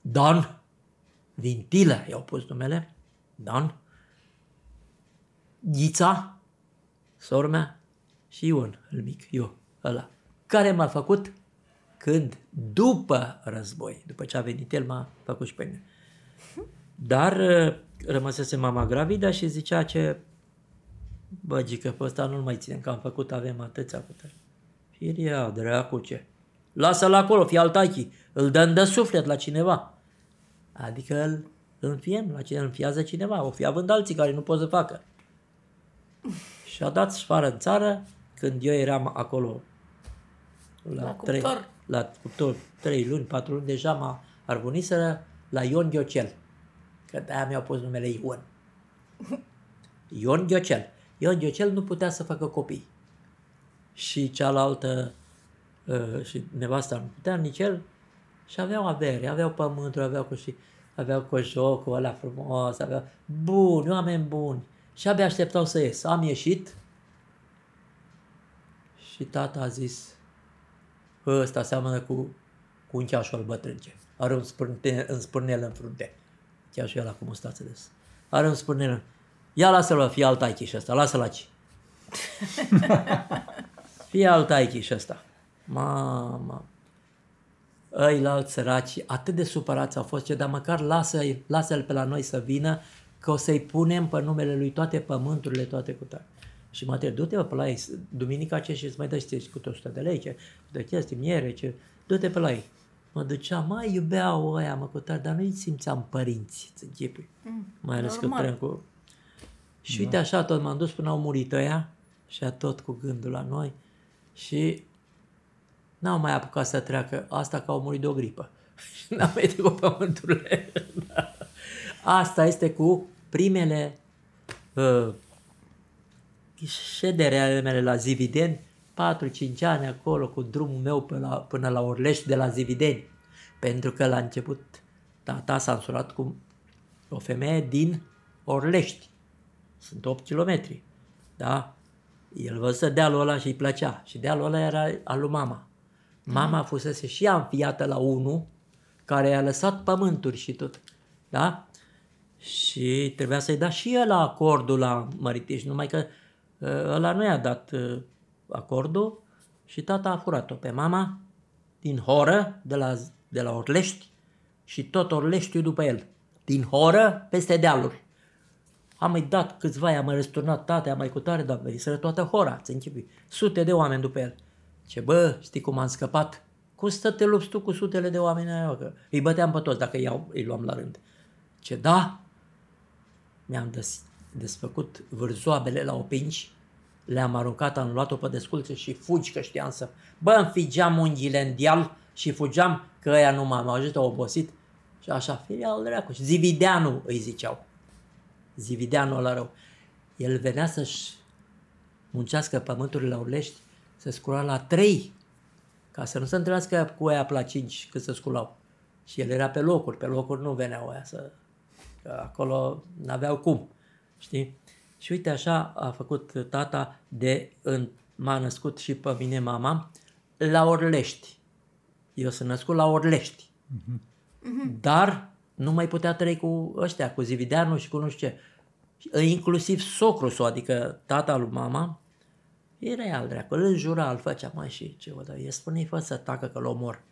Don, Vintilă, i-au pus numele, Don, Ghița, sora mea, și Ion, îl mic, eu, ăla, care m-a făcut când, după război, după ce a venit el, m-a făcut și pe mine. Dar uh, rămăsese mama gravidă și zicea ce, bă, gică, pe ăsta nu-l mai ținem, că am făcut, avem atâția cu tare. Și el ia, dracu ce, lasă-l acolo, fie al taichii, îl dăm de suflet la cineva. Adică îl înfiem la cine înfiază cineva, o fi având alții care nu pot să facă. Și a dat sfară în țară când eu eram acolo la, La trei, cuptor. la cuptor, trei luni, patru luni, deja m-a arbuniseră la Ion Ghiocel. Că de-aia mi-au pus numele Ion. Ion Ghiocel. Ion Ghiocel nu putea să facă copii. Și cealaltă, uh, și nevasta nu putea, nici el, și aveau avere, aveau pământuri, aveau cu și aveau coșocul ăla frumos, aveau buni, oameni buni. Și abia așteptau să ies. Am ieșit și tata a zis, ăsta seamănă cu, cu un cheașul bătrânce. Are un spârne, în spârnel în frunte. Cheașul ăla cu mustață de sus. Are un spârnel. Ia lasă-l, fie alt aici și ăsta, lasă-l aici. fie alt aici și ăsta. Mama. Ăi la alți săraci, atât de supărați au fost, ce dar măcar lasă-l, lasă-l pe la noi să vină, că o să-i punem pe numele lui toate pământurile, toate cu tare. Și mă întreb, du-te bă, pe la ei, duminica ce și îți mai dă și cu 100 de lei, ce, de chestii, miere, ce, du-te pe la ei. Mă duceam, mai iubeau ăia, mă, cu tare, dar nu-i simțeam părinți, să închipui. Mai ales că normal. trăim cu... Și uite așa tot m-am dus până au murit ăia și a tot cu gândul la noi și n-au mai apucat să treacă asta că au murit de o gripă. N-am mai trecut pământurile. asta este cu primele uh, ședere ale mele la Zivideni, 4-5 ani acolo cu drumul meu până la, până la Orlești de la Zivideni. Pentru că la început tata s-a însurat cu o femeie din Orlești. Sunt 8 kilometri. Da? El văzuse dealul ăla și îi plăcea. Și dealul ăla era al lui mama. Mama fusese și ea înfiată la unul care i-a lăsat pământuri și tot. Da? Și trebuia să-i da și el acordul la măritiș, numai că uh, ăla nu i-a dat uh, acordul și tata a furat-o pe mama din horă de la, de la Orlești și tot Orleștiul după el. Din horă peste dealuri. Am mai dat câțiva, i-am mai răsturnat tate, am mai cu tare, dar veniseră toată hora, ți închipui. Sute de oameni după el. Ce bă, știi cum am scăpat? Cum stă te lupți tu cu sutele de oameni aia, că îi băteam pe toți dacă îi, îi luam la rând. Ce da, mi-am des, desfăcut vârzoabele la opinci, le-am aruncat, am luat-o pe desculțe și fugi că știam să... Bă, înfigeam unghiile în deal și fugeam că ăia nu m-am ajuns, au obosit. Și așa, filial dracu. Și Zivideanu îi ziceau. Zivideanu ăla rău. El venea să-și muncească pământurile la Urlești, se scula la trei, ca să nu se întâlnească cu aia la cinci când se sculau. Și el era pe locuri, pe locuri nu veneau aia să... Că acolo n-aveau cum, știi? Și uite așa a făcut tata de, în, m-a născut și pe mine mama, la Orlești. Eu sunt născut la Orlești. Dar nu mai putea trăi cu ăștia, cu Zivideanu și cu nu știu ce. Inclusiv socru sau, adică tata lui mama, era al dracu, îl jura, îl făcea, mai și ce vă dă, spune-i fă să tacă că-l omor.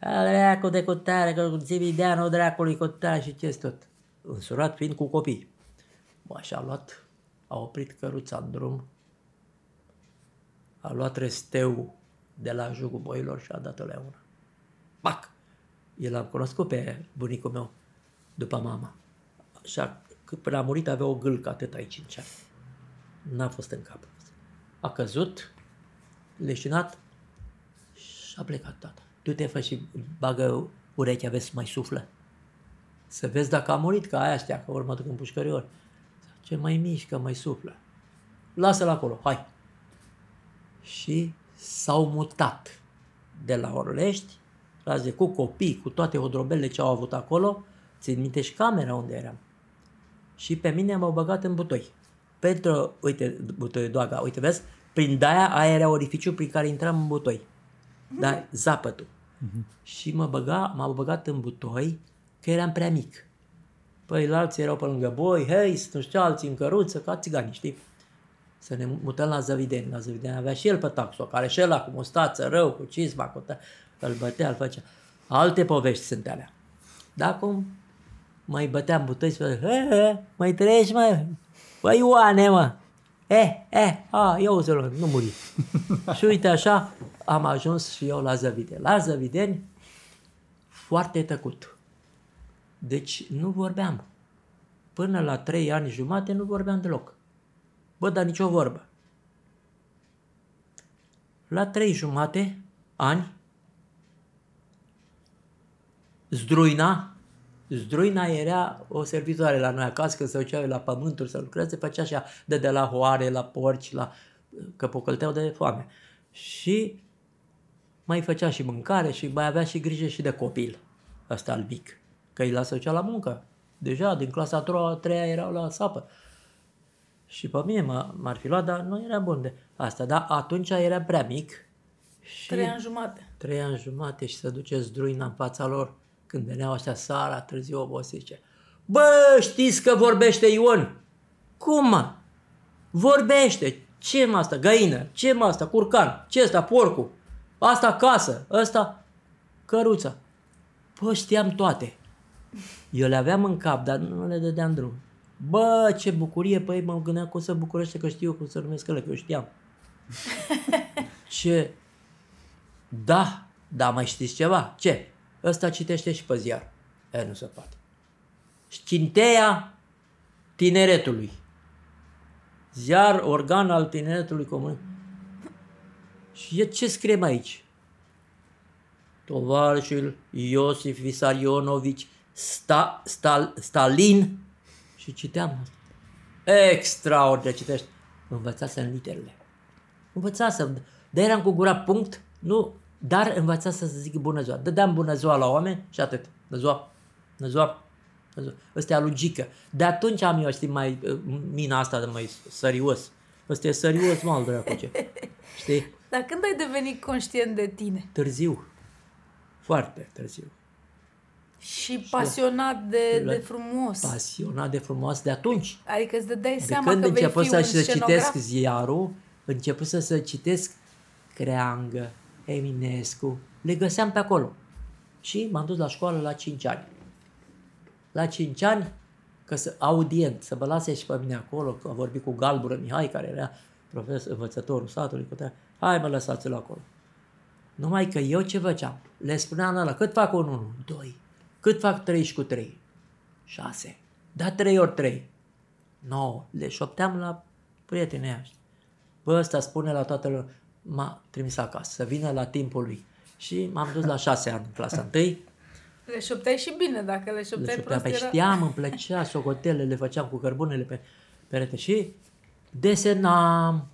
Al dracu de cutare, că Zivideanu dracului cutare și ce tot. Însurat fiind cu copii. Bă, și a luat, a oprit căruța în drum, a luat resteu de la jugul boilor și a dat-o la una. Pac! El am cunoscut pe bunicul meu după mama. Așa, până a murit avea o gâlcă atât aici în cear. N-a fost în cap. A căzut, leșinat și a plecat tata. Tu te fă și bagă urechea, vezi să mai suflă. Să vezi dacă a murit, ca aia știa, că urmă în pușcăriori. Ce mai mișcă, mai suflă. Lasă-l acolo, hai. Și s-au mutat de la Orlești, raze cu copii, cu toate hodrobele ce au avut acolo, țin minte și camera unde eram. Și pe mine m-au băgat în butoi. Pentru, uite, butoi doaga, uite, vezi, prin daia aia era orificiu prin care intram în butoi. Da, zapătul. Uh-huh. Și mă băga, m-au băgat în butoi că eram prea mic. Păi, la alții erau pe lângă boi, hei, nu știu, alții în căruță, ca țigani, știi? Să ne mutăm la Zăvideni. La Zăvideni avea și el pe taxo, care și el cu mustață, rău, cu cizma, cu tă- îl bătea, îl făcea. Alte povești sunt alea. Dar acum mai băteam butăți și he, he, mai trăiești, mă? Băi, Ioane, mă! Eh, eh, a, eu să nu muri. și uite așa, am ajuns și eu la Zăvideni. La Zăvideni, foarte tăcut. Deci nu vorbeam. Până la trei ani jumate nu vorbeam deloc. Bă, dar nicio vorbă. La trei jumate ani, Zdruina, Zdruina era o servitoare la noi acasă, când se duceau la pământul să lucreze, făcea așa, de de la hoare, la porci, la că pocălteau de foame. Și mai făcea și mâncare și mai avea și grijă și de copil, ăsta al mic, că îi lasă la muncă. Deja din clasa a treia, a treia erau la sapă. Și pe mine m-ar fi luat, dar nu era bun de asta. Dar atunci era prea mic. Și Trei ani jumate. Trei ani jumate și se duce zdruina în fața lor. Când veneau ăștia sara, târziu obosit, zice, Bă, știți că vorbește Ion? Cum, mă? Vorbește. Ce mă asta? Găină. Ce mă asta? Curcan. Ce asta? Porcul. Asta casă. Asta căruța. Bă, știam toate. Eu le aveam în cap, dar nu le dădeam drum. Bă, ce bucurie, păi mă gândeam cum să bucurește că știu cum să numesc ăla, că eu știam. ce? Da, da, mai știți ceva? Ce? Ăsta citește și pe ziar. E, nu se poate. Scinteia tineretului. Ziar, organ al tineretului comun. Și ce scriem aici? Tovarășul Iosif Visarionovici Sta, Stal, Stalin și citeam asta. Extraordinar citești. Învățasem literele. Învățasem. Dar eram cu gura punct, nu, dar învăța să zic bună ziua. Dădeam bună ziua la oameni și atât. Bună ziua, bună ziua, bună ziua. Ăsta e alugică. De atunci am eu, știi, mai, mina asta de mai serios. Ăsta e serios, mă, al dracu ce. Știi? Dar când ai devenit conștient de tine? Târziu. Foarte târziu. Și pasionat de, La- de frumos. pasionat de frumos de atunci. Adică îți dădeai De seama când că vei început fi să, un să scenograf. citesc ziarul, început să, să citesc Creangă, Eminescu, le găseam pe acolo. Și m-am dus la școală la 5 ani. La 5 ani, că să, audient, să mă lase și pe mine acolo, că a vorbit cu Galbură Mihai, care era profesor, învățătorul satului, cu tare. hai mă lăsați-l acolo. Numai că eu ce făceam? Le spuneam la ăla, cât fac un 1? 2. Cât fac 3 cu 3? 6. Da 3 ori 3. 9. Le șopteam la prietenii ăștia. Bă, ăsta spune la toată lumea, m-a trimis acasă, să vină la timpul lui. Și m-am dus la 6 ani în clasa 1. Le șopteai și bine, dacă le Le șopteai șopteam, prost pe era... știam, îmi plăcea, socotele le făceam cu cărbunele pe perete și desenam.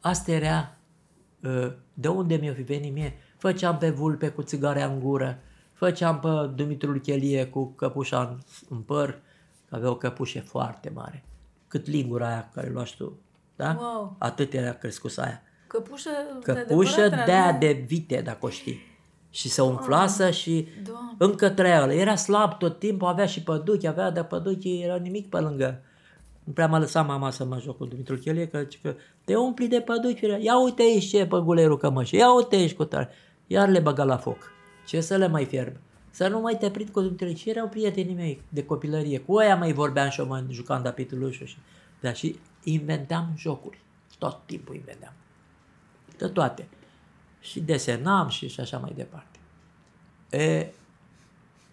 Asta era uh, de unde mi-o fi venit mie. Făceam pe vulpe cu țigarea în gură, făceam pe Dumitru Chelie cu căpușa în, în păr, că avea o căpușă foarte mare, cât lingura aia care luași tu. Da? Wow. Atât era crescusa aia. Căpușă, Căpușă adevărată, de nu? de vite, dacă o știi. Și se umflasă și Doamne. încă trăia ăla. Era slab tot timpul, avea și păduchi, avea de păduchi, era nimic pe lângă. Nu prea m-a lăsat mama să mă joc cu Dumitru Chelie, că, că te umpli de păduchi. Ia uite aici ce e pe gulerul cămășii, ia uite aici cu tare. Iar le băga la foc. Ce să le mai fierb? Să nu mai te prind cu Dumitru Chelie. Erau prietenii mei de copilărie. Cu aia mai vorbeam și eu mă jucam de pitulușul și... Da, și inventam jocuri. Tot timpul inventam. De toate. Și desenam și, și așa mai departe. E,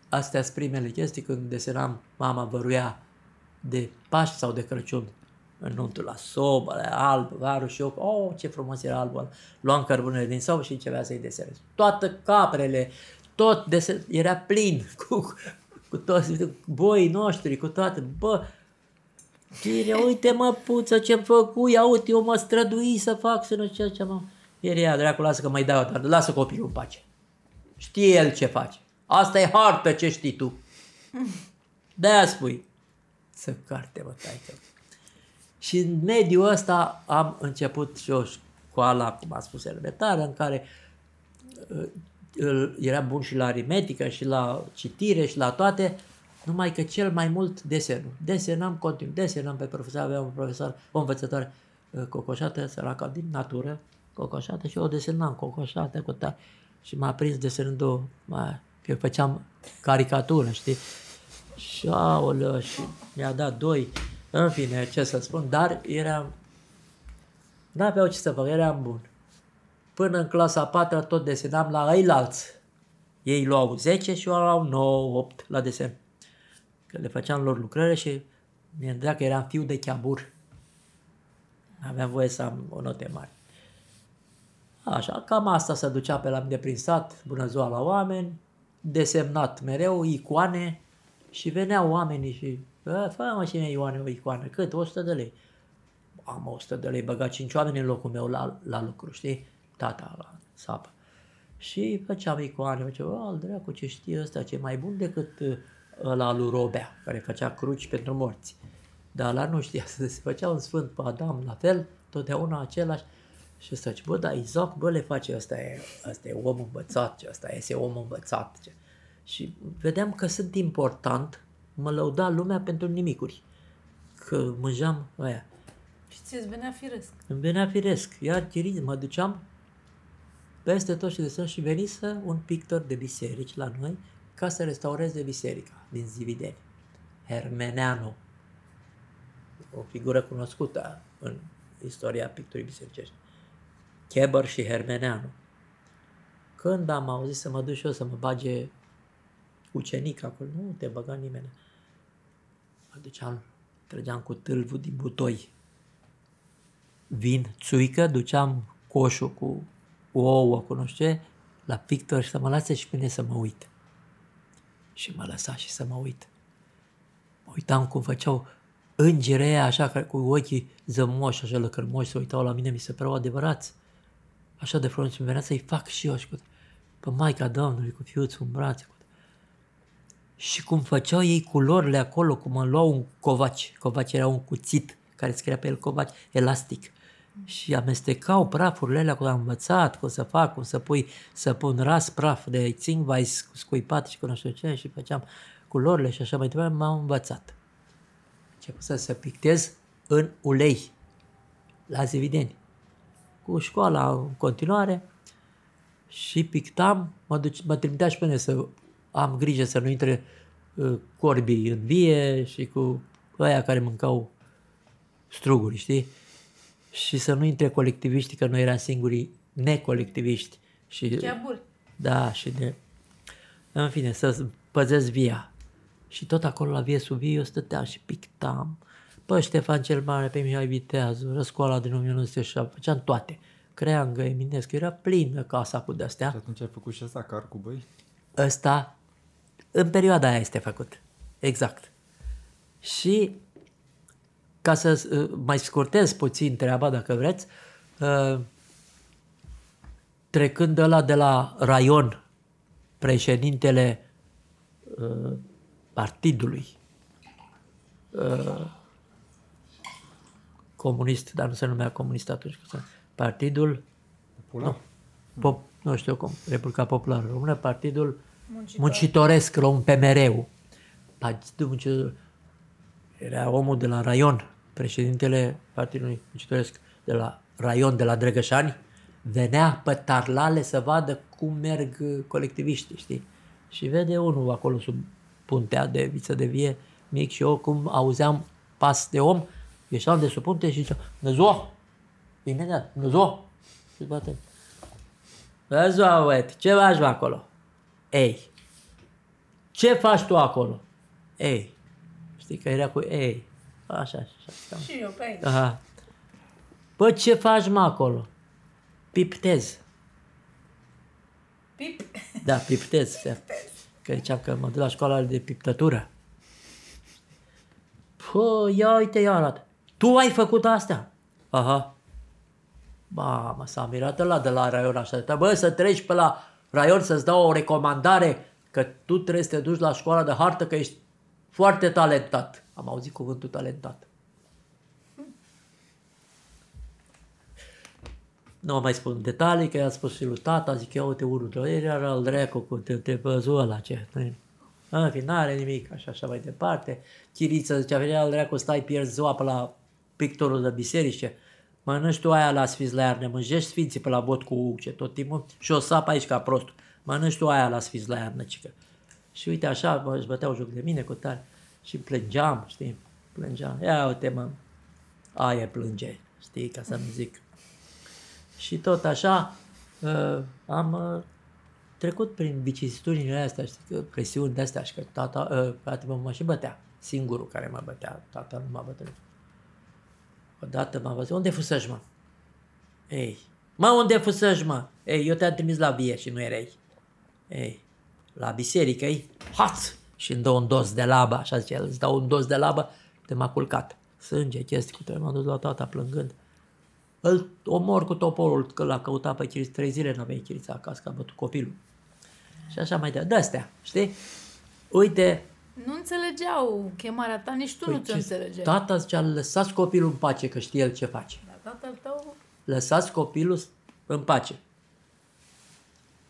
astea sunt primele chestii când desenam, mama văruia de Paști sau de Crăciun în nuntul la sobă, la alb, varul și eu, oh, ce frumos era albul ăla. Luam cărbunele din sobă și începea să-i desenez. Toate caprele, tot desen, era plin cu, cu toți boii noștri, cu toate, bă, Gire, uite mă, puță, ce-mi făcut, ia uite, eu mă strădui să fac, să nu știu ce, ce mă... Ieri ea, dracu, lasă că mai dau, dar lasă copilul în pace. Știe el ce face. Asta e hartă ce știi tu. De-aia spui. Să carte, mă, taică. Și în mediul ăsta am început și o școală, cum am spus, elementară, în care uh, îl- era bun și la aritmetică, și la citire, și la toate, numai că cel mai mult desenul. Desenam continuu, desenam pe profesor, aveam un profesor, o învățătoare uh, cocoșată, săraca din natură, cocoșată și eu o desenam cocoșată cu ta. Și m-a prins desenând-o, mai, că eu făceam caricatură, știi? Și aolă, și mi-a dat doi, în fine, ce să spun, dar eram, n-aveau ce să fac, eram bun. Până în clasa a patra tot desenam la eilalți. Ei luau 10 și eu luau 9, 8 la desen. Că le făceam lor lucrări și mi-a dat că eram fiu de chiabur. Aveam voie să am o note mare. Așa, cam asta se ducea pe la mine prin sat, bună ziua la oameni, desemnat mereu, icoane și veneau oamenii și "Bă, fă mă și mie Ioane o icoană, cât? 100 de lei. Am 100 de lei, băga 5 oameni în locul meu la, la lucru, știi? Tata la sapă. Și făceam icoane, făceam, al dracu, ce știe ăsta, ce e mai bun decât uh, ăla lui Robea, care făcea cruci pentru morți. Dar la nu știa să se făcea un sfânt pe Adam, la fel, totdeauna același. Și ăsta zice, bă, dar Isaac, bă, le face, ăsta e, ăsta e om învățat, ce ăsta este om învățat. Ce. Și vedeam că sunt important, mă lăuda lumea pentru nimicuri. Că mânjam aia. Și ți-ți venea firesc. Îmi venea firesc. Iar chiriz, mă duceam peste tot și de sus și venise un pictor de biserici la noi ca să restaureze biserica din Zivideni. Hermeneanu. O figură cunoscută în istoria picturii bisericești. Cheber și Hermeneanu. Când am auzit să mă duc și eu să mă bage ucenic acolo, nu te băga nimeni. Mă duceam, trăgeam cu tâlvul din butoi vin, țuică, duceam coșul cu ouă, cu nu știu ce, la pictor și să mă lase și pe mine să mă uit. Și mă lăsa și să mă uit. Mă uitam cum făceau îngerii aia așa, care cu ochii zămoși, așa lăcărmoși, se uitau la mine, mi se păreau adevărați. Așa de frumos, mi venea să-i fac și eu și cu pe Maica Domnului, cu fiuțul în brațe. Cu... Și cum făceau ei culorile acolo, cum îmi luau un covaci. Covaci era un cuțit care scria pe el covaci, elastic. și amestecau prafurile alea cu am învățat, cum să fac, cum să pui, să pun ras praf de țin, vai scuipat și cu nu știu ce și făceam culorile și așa mai departe, m-am învățat. Ce să se pictez în ulei, la Zivideni. Cu școala în continuare și pictam, mă, duce, mă trimitea și pe mine să am grijă să nu intre uh, corbii în vie și cu ăia care mâncau struguri, știi? Și să nu intre colectiviști, că noi eram singurii necolectiviști. Și, Chiaburi. da, și de... În fine, să păzesc via. Și tot acolo la vie sub vie eu stăteam și pictam. Pe Ștefan cel Mare, pe Mihai Viteazu, Răscoala din 1907, făceam toate. Creangă, Eminescu, era plină casa cu de-astea. Și atunci ai făcut și asta car cu băi? Ăsta, în perioada aia este făcut. Exact. Și ca să uh, mai scurtez puțin treaba, dacă vreți, uh, trecând de la de la raion, președintele uh, partidului comunist, dar nu se numea comunist atunci, că se- partidul Popular? Pop, nu știu cum, Republica Populară Română, Partidul Muncitor. Muncitoresc, un PMR-ul. Partidul Muncitor era omul de la raion, președintele Partidului Muncitoresc de la raion, de la Drăgășani, venea pe tarlale să vadă cum merg uh, colectiviștii, știi? Și vede unul acolo sub puntea de viță de vie, mic și eu, cum auzeam pas de om, ieșeam de sub punte și zicea, Năzo! Imediat, Năzo! Și bate. Vezi, uite, ce faci mă, acolo? Ei. Ce faci tu acolo? Ei. Știi că era cu ei. Așa, așa. așa. Și eu pe aici. Aha. Bă, ce faci mă acolo? Piptez. Pip. Da, piptez. Că ziceam că mă duc la școala de piptătură. Pă, ia uite, ia arată. Tu ai făcut astea? Aha. Ba, mă, s-a mirat la de la raion așa. Bă, să treci pe la raion să-ți dau o recomandare că tu trebuie să te duci la școala de hartă că ești foarte talentat. Am auzit cuvântul talentat. Nu mai spun detalii, că i-a spus și lui tata, zic, ia uite unul, doi, era al dracu cu te, te văzu ăla ce. În fin, n-are nimic, așa, așa mai departe. Chiriță zicea, venea al dracu, stai, pierzi ziua pe la pictorul de biserice. Mănânci tu aia la sfinți la iarnă, mânjești sfinții pe la bot cu uce tot timpul și o sapă aici ca prostul. Mănânci tu aia la sfinți la iarnă, cică. Și uite așa, mă, își băteau joc de mine cu tare. Și plângeam, știi, plângeam. Ia uite mă, aia plânge, știi, ca să nu zic. Și tot așa uh, am uh, trecut prin vicisitudinile astea, știi, că presiuni de astea și că tata, uh, fratele meu mă și bătea, singurul care mă bătea, tata nu m-a bătut. Odată m-a văzut, unde fusăși, mă? Ei, mă, unde fusăși, mă? Ei, eu te-am trimis la vie și nu erai. Ei, la biserică, ei, haț! Și îmi dă un dos de labă, așa zice el, îți dau un dos de labă, te m-a culcat. Sânge, chestii cu tine, m-am dus la tata plângând. Îl omor cu toporul, că l-a căutat pe Chiriț trei zile, n-a venit Chirița acasă, că a bătut copilul. Și așa mai departe. De-astea, știi? Uite, Nu înțelegeau chemarea ta, nici tu nu ți-o ce- înțelegeai. tata zicea, lăsați copilul în pace, că știe el ce face. Dar tatăl tău... lăsați copilul în pace.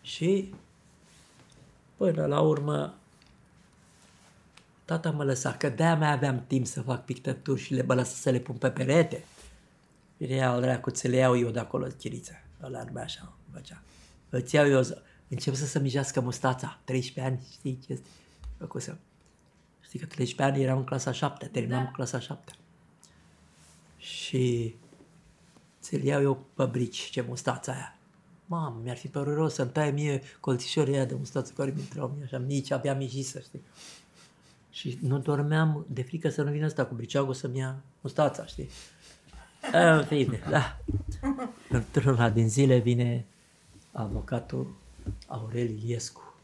Și până la urmă tata mă lăsa, că de-aia mai aveam timp să fac pictături și le mă lăsa să le pun pe perete. Bine, iau dracu, ți le iau eu de acolo, chiriță. Ăla numai așa, făcea. Îți iau eu, încep să se mijească mustața, 13 ani, știi ce este? Făcusem. Știi că 13 ani eram în clasa 7, terminam Da. clasa 7. Și ți-l iau eu pe brici, ce mustața aia. Mamă, mi-ar fi părut rău să-mi taie mie colțișorii aia de mustață care mi intrau mie așa mici, abia mijisă, știi? Și nu dormeam de frică să nu vină ăsta cu briceagul să-mi ia mustața, știi? În fine, da. Într-una din zile vine avocatul Aurel Iliescu.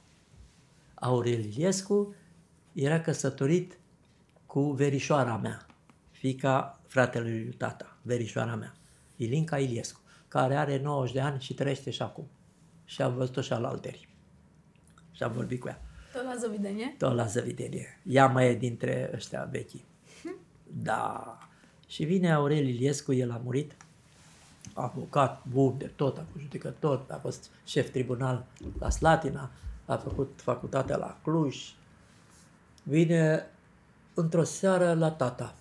Aurel Iliescu era căsătorit cu verișoara mea, fica fratelui lui tata, verișoara mea, Ilinca Iliescu, care are 90 de ani și trăiește și acum. Și am văzut-o și al alteri. Și am vorbit cu ea. Tot la zăvidenie? Tot la zăvidenie. Ea mai e dintre ăștia vechi. Da. Și vine Aurel Iliescu, el a murit. avocat bun de tot, a fost judecător, a fost șef tribunal la Slatina, a făcut facultatea la Cluj. Vine într-o seară la tata.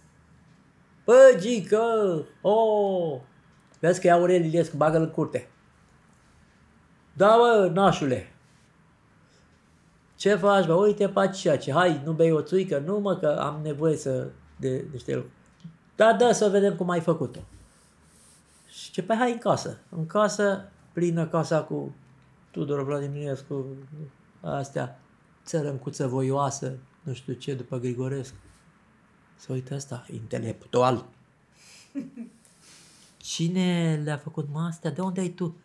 Bă, Gică, oh, vezi că e Aurel Iliescu, bagă-l în curte. Da, bă, nașule, ce faci, bă? Uite, faci ceea ce, hai, nu bei o țuică, nu mă, că am nevoie să, de niște lucruri. Da, da, să vedem cum ai făcut-o. Și ce, pe hai în casă. În casă, plină casa cu Tudor Vladimirescu, astea, țărâncuță voioasă, nu știu ce, după Grigorescu. Să uite asta, intelectual. Cine le-a făcut mă astea? De unde ai tu?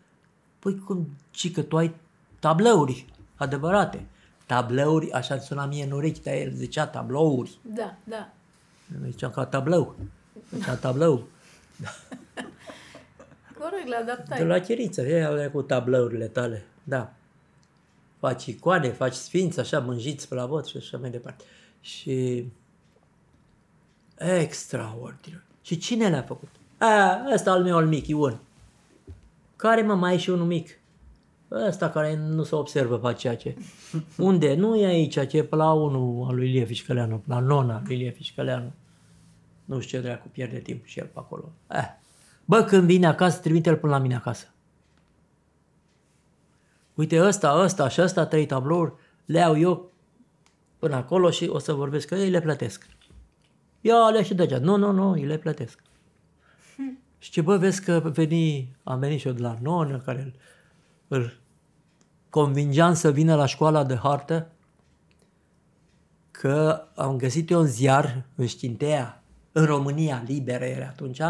Păi cum, ci că tu ai tablouri adevărate. Tablouri, așa suna mie în urechi, dar el zicea tablouri. Da, da. Noi ziceam ca tablou. Zicea tablou. Corect, la De adaptare. la chiriță, e alea cu tablourile tale. Da. Faci icoane, faci sfinți, așa, mânjiți pe la vot și așa mai departe. Și extraordinar. Și cine le-a făcut? A, ăsta al meu, al mic, Ion. Care mă mai e și unul mic? Ăsta care nu se observă pe ceea ce. Unde? Nu e aici, ce e pe la unul al lui Ilie Fișcăleanu, la nona lui Ilie Fișcăleanu. Nu știu ce dracu, pierde timp și el pe acolo. Eh. Bă, când vine acasă, trimite-l până la mine acasă. Uite, ăsta, ăsta și ăsta, trei tablouri, le iau eu până acolo și o să vorbesc că ei le plătesc. Ia le și degeaba. Nu, nu, nu, îi le plătesc. Și ce bă, vezi că veni, am venit și eu de la nonă, care îl, îl convingeam să vină la școala de hartă, că am găsit eu un ziar în Știntea, în România Liberă era atunci,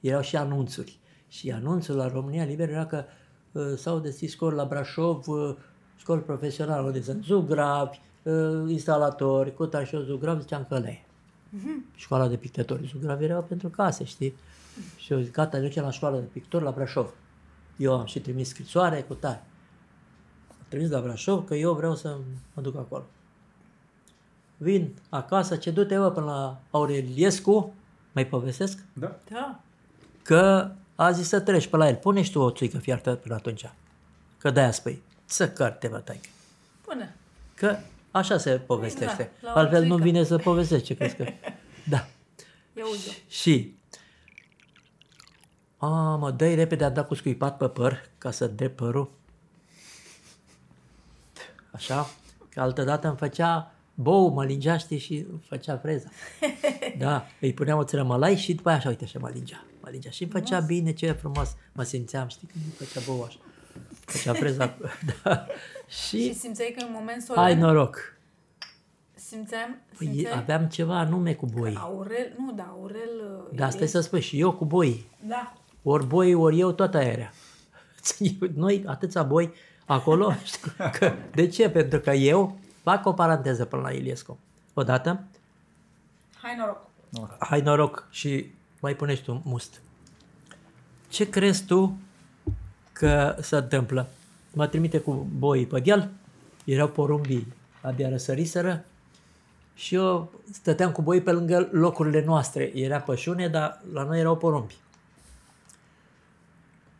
erau și anunțuri. Și anunțul la România Liberă era că uh, s-au deschis școli la Brașov, uh, școli profesionale, unde sunt zugravi, uh, instalatori, cu și eu zugrav, ziceam că le Școala de pictători. Zugravi era pentru case, știi? Și eu zic, gata, ne ducem la școala de pictori la Brașov. Eu am și trimis scrisoare cu tare. Am trimis la Brașov că eu vreau să mă duc acolo. Vin acasă, ce du-te bă până la Aureliescu, mai povestesc, Da. Da. că a zis să treci pe la el. Pune și tu o țuică fiartă până atunci. Că de-aia spui, să carte, bă, taică. Pune. Că așa se povestește. Da, la o Altfel nu țuică. vine să povestești, ce crezi că... Da. Ia uite. Și... A, mă, dă repede, a dat cu scuipat pe păr ca să drept părul. Așa. Că altă dată îmi făcea bou, mă lingea, știi, și îmi făcea freza. Da, îi puneam o țărămălai și după aia așa, uite, așa mă lingea. Mă lingea și îmi făcea bine, ce frumos. Mă simțeam, știi, când îmi făcea bou așa. Făcea freza. da. Și Și simțeai că în moment solemn... ai noroc. Simțeam... Păi simțeai... aveam ceva anume cu boi. Aurel... Nu, da, Aurel... uh, Da, stai să spui, și eu cu boi. Da. Ori boi, ori eu, tot aerea. Noi, atâția boi acolo. știi? Că, de ce? Pentru că eu fac o paranteză până la Iliescu. Odată, Hai noroc. hai noroc și mai punești tu must. Ce crezi tu că se întâmplă? Mă trimite cu boi pe deal, erau porumbii, abia răsăriseră și eu stăteam cu boi pe lângă locurile noastre. Era pășune, dar la noi erau porumbi.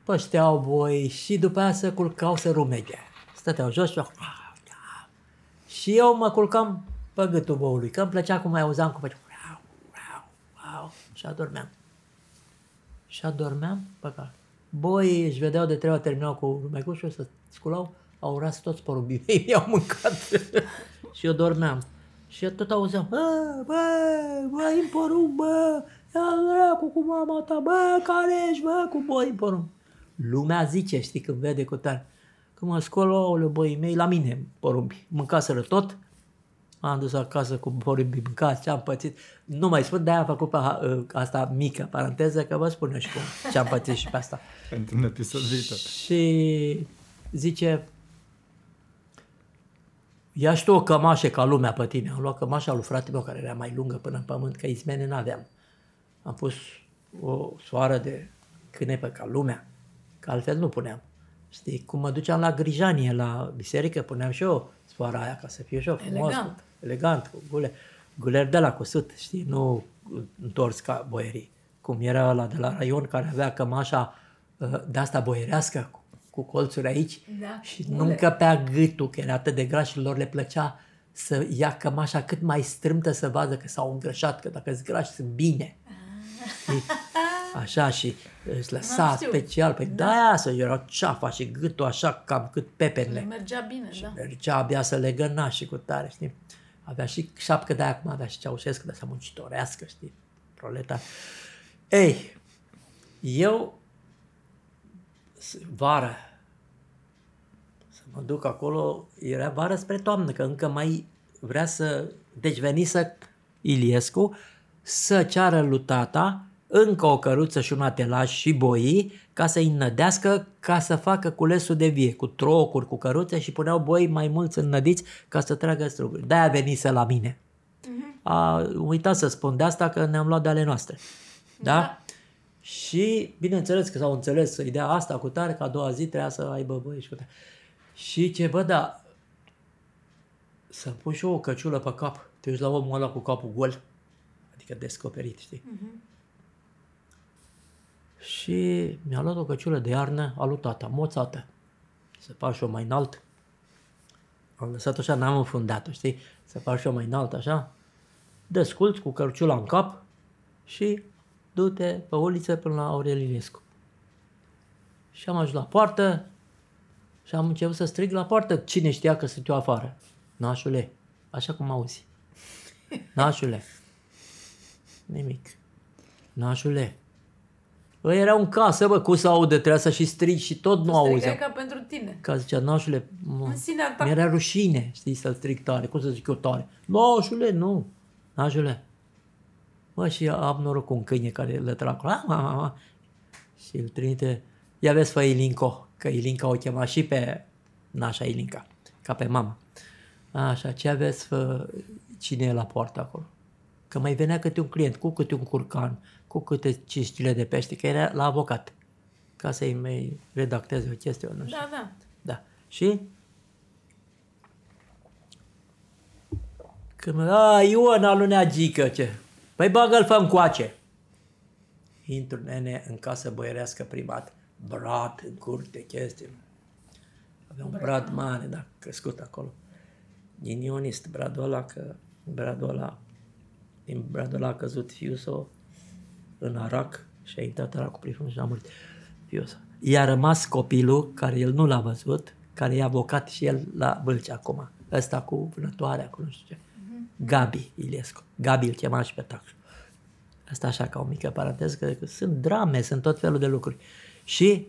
Pășteau boi și după aia se culcau, se rumeghe. Stăteau jos și eu... Și eu mă culcam pe gâtul boului, că îmi plăcea cum mai auzeam cum făcea... Wow, wow, wow, și adormeam. Și adormeam pe cal. Boi își vedeau de trei ori terminau cu rumecușul, să sculau, au ras toți porumbii mei, mi-au mâncat. și eu dormeam. Și eu tot auzeam, bă, bă, bă, în porumb, bă, ia cu cu mama ta, bă, care ești, bă, cu boi în porumb. Lumea zice, știi, când vede cu tare. Când mă scol, aoleu, băii mei, la mine, porumbi. Mâncaseră tot, am dus acasă cu porumbi mâncați, ce am pățit. Nu mai spun, de-aia am făcut pe uh, asta mică paranteză, că vă spun eu și cum, ce am pățit și pe asta. Pentru un episod viitor. Și zice, ia și tu o cămașă ca lumea pe tine. Am luat cămașa lui frate meu, care era mai lungă până în pământ, că izmene n-aveam. Am pus o soară de cânepe ca lumea, că altfel nu puneam. Știi, cum mă duceam la grijanie, la biserică, puneam și eu soara aia ca să fiu și eu frumos. Elegant. Cu, elegant, cu gule, guler de la cusut, știi, nu întors ca boierii. Cum era ăla de la raion care avea cămașa uh, de asta boierească cu, cu colțuri aici Da. și nu încăpea gâtul, că era atât de gras și lor le plăcea să ia cămașa cât mai strâmtă să vadă că s-au îngrășat, că dacă sunt grași sunt bine. Știi? Așa și îți lăsa N-am știut. special, pe da. de-aia să era ceafa și gâtul așa cam cât pepenele. Mergea bine, da. Mergea abia să le găna și cu tare, știi? Avea și șapcă de aia acum, avea și Ceaușescu, de să muncitorească, știi? Proleta. Ei, eu s- vară să mă duc acolo, era vară spre toamnă, că încă mai vrea să... Deci venise Iliescu să ceară lui tata încă o căruță și un atelaj și boi ca să-i nădească ca să facă culesul de vie, cu trocuri, cu căruțe și puneau boi mai mulți înnădiți ca să tragă struguri. De-aia venise la mine. A uitat să spun de asta că ne-am luat de ale noastre. Da? Da. Și bineînțeles că s-au înțeles ideea asta cu tare, că a doua zi trebuia să aibă băi și cu tare. Și ce, bă, da, să pun și eu o căciulă pe cap. Te uiți la omul ăla cu capul gol, adică descoperit, știi? Și mi-a luat o căciulă de iarnă a lui tata, moțată. Să fac și-o mai înalt. Am lăsat așa, n-am înfundat-o, știi? Să fac și-o mai înalt, așa. Desculți cu căciula în cap și du-te pe uliță până la Aurel Iliescu. Și am ajuns la poartă și am început să strig la poartă. Cine știa că sunt eu afară? Nașule, așa cum auzi. Nașule. Nimic. Nașule. Bă, era în casă, bă, cum să aude, trebuia să și strig și tot nu Strigai auzeam. ca pentru tine. Ca zicea, nașule, mă, În sinea ta. mi-era rușine, știi, să-l strig tare. Cum să zic eu tare? Nașule, nu. Nașule. Bă, și am noroc cu un câine care lătra acolo. Ah, ah, ah. Și îl trimite. Ia vezi, fă Ilinco, că Ilinca o chema și pe nașa Ilinca, ca pe mama. Așa, ce aveți, fă, cine e la poartă acolo? Că mai venea câte un client, cu câte un curcan, cu câte 5 kg de pește, că era la avocat, ca să-i mai redacteze o chestie, nu știu. Da, da. Da. Și? Când mă, a, Iona lunea gică, ce? Păi bagă-l fă coace. Intru, nene, în casă băierească primat. Brad în curte, chestii. Avea un brad mare, da, crescut acolo. Ghinionist, bradul ăla, că bradul ăla, din bradul ăla a căzut fiul său în arac și a intrat aracul prin fund și a murit fiul său. I-a rămas copilul, care el nu l-a văzut, care e avocat și el la Vâlcea acum. Ăsta cu vânătoarea, cu nu știu ce. Gabi Iliescu. Gabi îl chema și pe taxul. Asta așa ca o mică paranteză, că, că sunt drame, sunt tot felul de lucruri. Și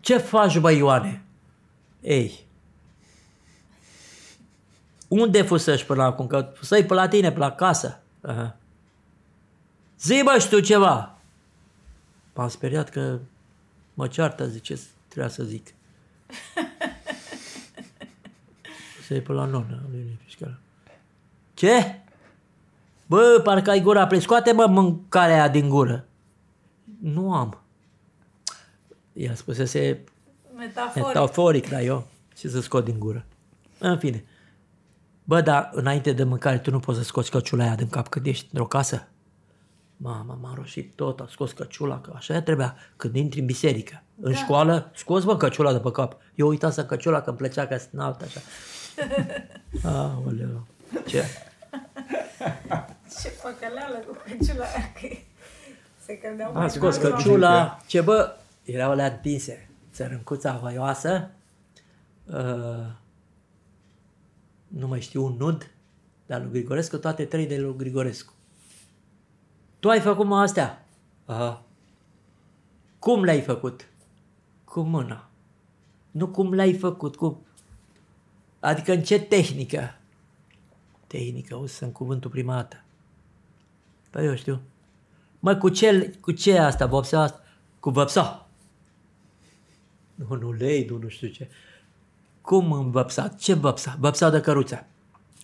ce faci, bă, Ioane? Ei, unde fusăși până acum? Că fusăi pe la tine, pe la casă. Aha. Zi, bă, și tu ceva. M-am speriat că mă ceartă, zice, trebuia să zic. Să-i pe la nonă, lui Fiscală. Ce? Bă, parcă ai gura plin. Scoate, bă, mâncarea aia din gură. Nu am. I-a spusese Metaforic. metaforic, da, eu. Ce să scot din gură. În fine. Bă, dar înainte de mâncare tu nu poți să scoți căciula aia din cap când ești într-o casă? Mama, m-a roșit tot, a scos căciula, că așa trebuia când intri în biserică. În școală, scoți bă căciula de pe cap. Eu uitasem căciula că îmi plăcea că sunt înalt așa. Aoleu. Ce? Ce păcăleală cu căciula aia, că se cădeau A mai scos mult. căciula, ce bă, erau alea întinse, țărâncuța voioasă, uh, nu mai știu, un nud, dar lui Grigorescu, toate trei de lui Grigorescu. Tu ai făcut mă astea? Aha. Cum le-ai făcut? Cu mâna. Nu cum le-ai făcut, cu... Adică în ce tehnică? Tehnică, o să în cuvântul prima dată. Păi eu știu. Mă, cu ce, cu ce e asta, vopsea asta? Cu văpsa. Nu, nu lei, nu, nu știu ce. Cum în văpsa? Ce văpsa? Văpsa de căruță.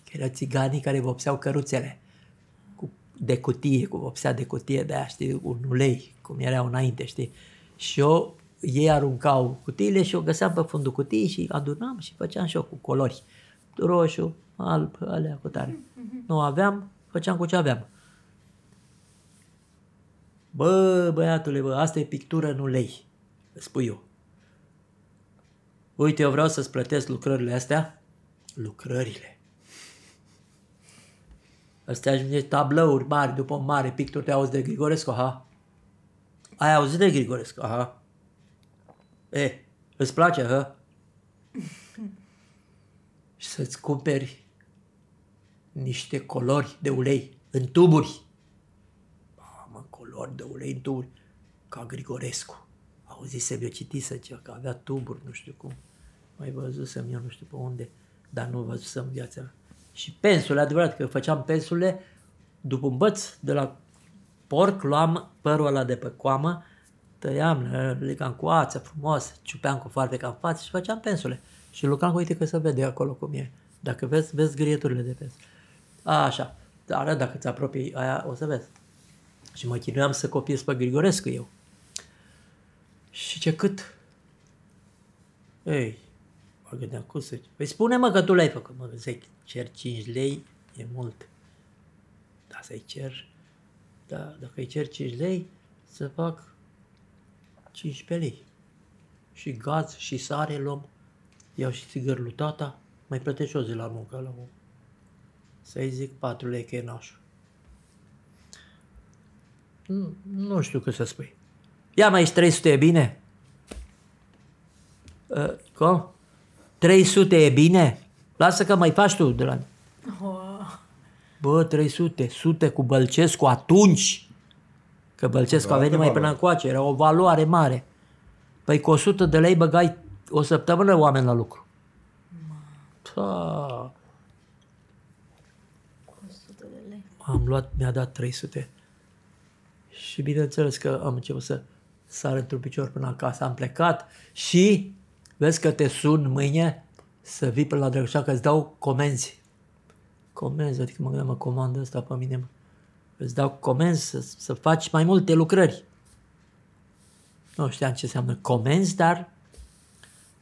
Că erau țiganii care vopseau căruțele. Cu, de cutie, cu vopsea de cutie de aia, știi, un ulei, cum erau înainte, știi. Și eu, ei aruncau cutiile și eu găseam pe fundul cutiei și adunam și făceam și eu cu colori. Roșu, alb, alea cu tare. Nu aveam, făceam cu ce aveam. Bă, băiatule, bă, asta e pictură în ulei, îți spui eu. Uite, eu vreau să-ți plătesc lucrările astea. Lucrările. Astea ajunge tablouri mari, după o mare pictură, te auzi de Grigorescu, aha. Ai auzit de Grigorescu, aha. E, îți place, ha? Și să-ți cumperi niște colori de ulei în tuburi. Mamă, colori de ulei în tuburi. Ca Grigorescu. Auzisem, eu citisă ceva, că avea tuburi, nu știu cum. Mai văzusem eu, nu știu pe unde, dar nu văzusem în viața mea. Și pensule, adevărat că făceam pensule după un băț de la porc, luam părul ăla de pe coamă, tăiam, le legam cu ață frumos, ciupeam cu farfeca în față și făceam pensule. Și lucram, uite că se vede acolo cum e. Dacă vezi, vezi grieturile de pens. A, așa. Dar dacă ți apropii aia, o să vezi. Și mă chinuiam să copiez pe Grigorescu eu. Și ce cât? Ei, mă gândeam, cum să... Păi spune-mă că tu l-ai făcut. Mă zic, cer 5 lei, e mult. Da, să-i cer, da, dacă îi cer 5 lei, să fac 15 lei. Și gaz și sare luăm. Iau și țigări lui tata, mai plătești o zi la muncă la muncă. Să-i zic 4 lei că e nașul. Nu, nu știu ce să spui. Ia mai 300 e bine? Uh, cum? 300 e bine? Lasă că mai faci tu de la... Bă, 300, sute cu Bălcescu atunci. Că Bălcescu a venit mai până încoace, era o valoare mare. Păi cu 100 de lei băgai o săptămână oameni la lucru. Da. Am luat, mi-a dat 300. Și bineînțeles că am început să sar într-un picior până acasă. Am plecat și vezi că te sun mâine să vii până la Drăgășa că îți dau comenzi. Comenzi, adică mă gândeam, mă comandă asta pe mine. Mă. Îți dau comenzi să, să faci mai multe lucrări. Nu știam ce înseamnă comenzi, dar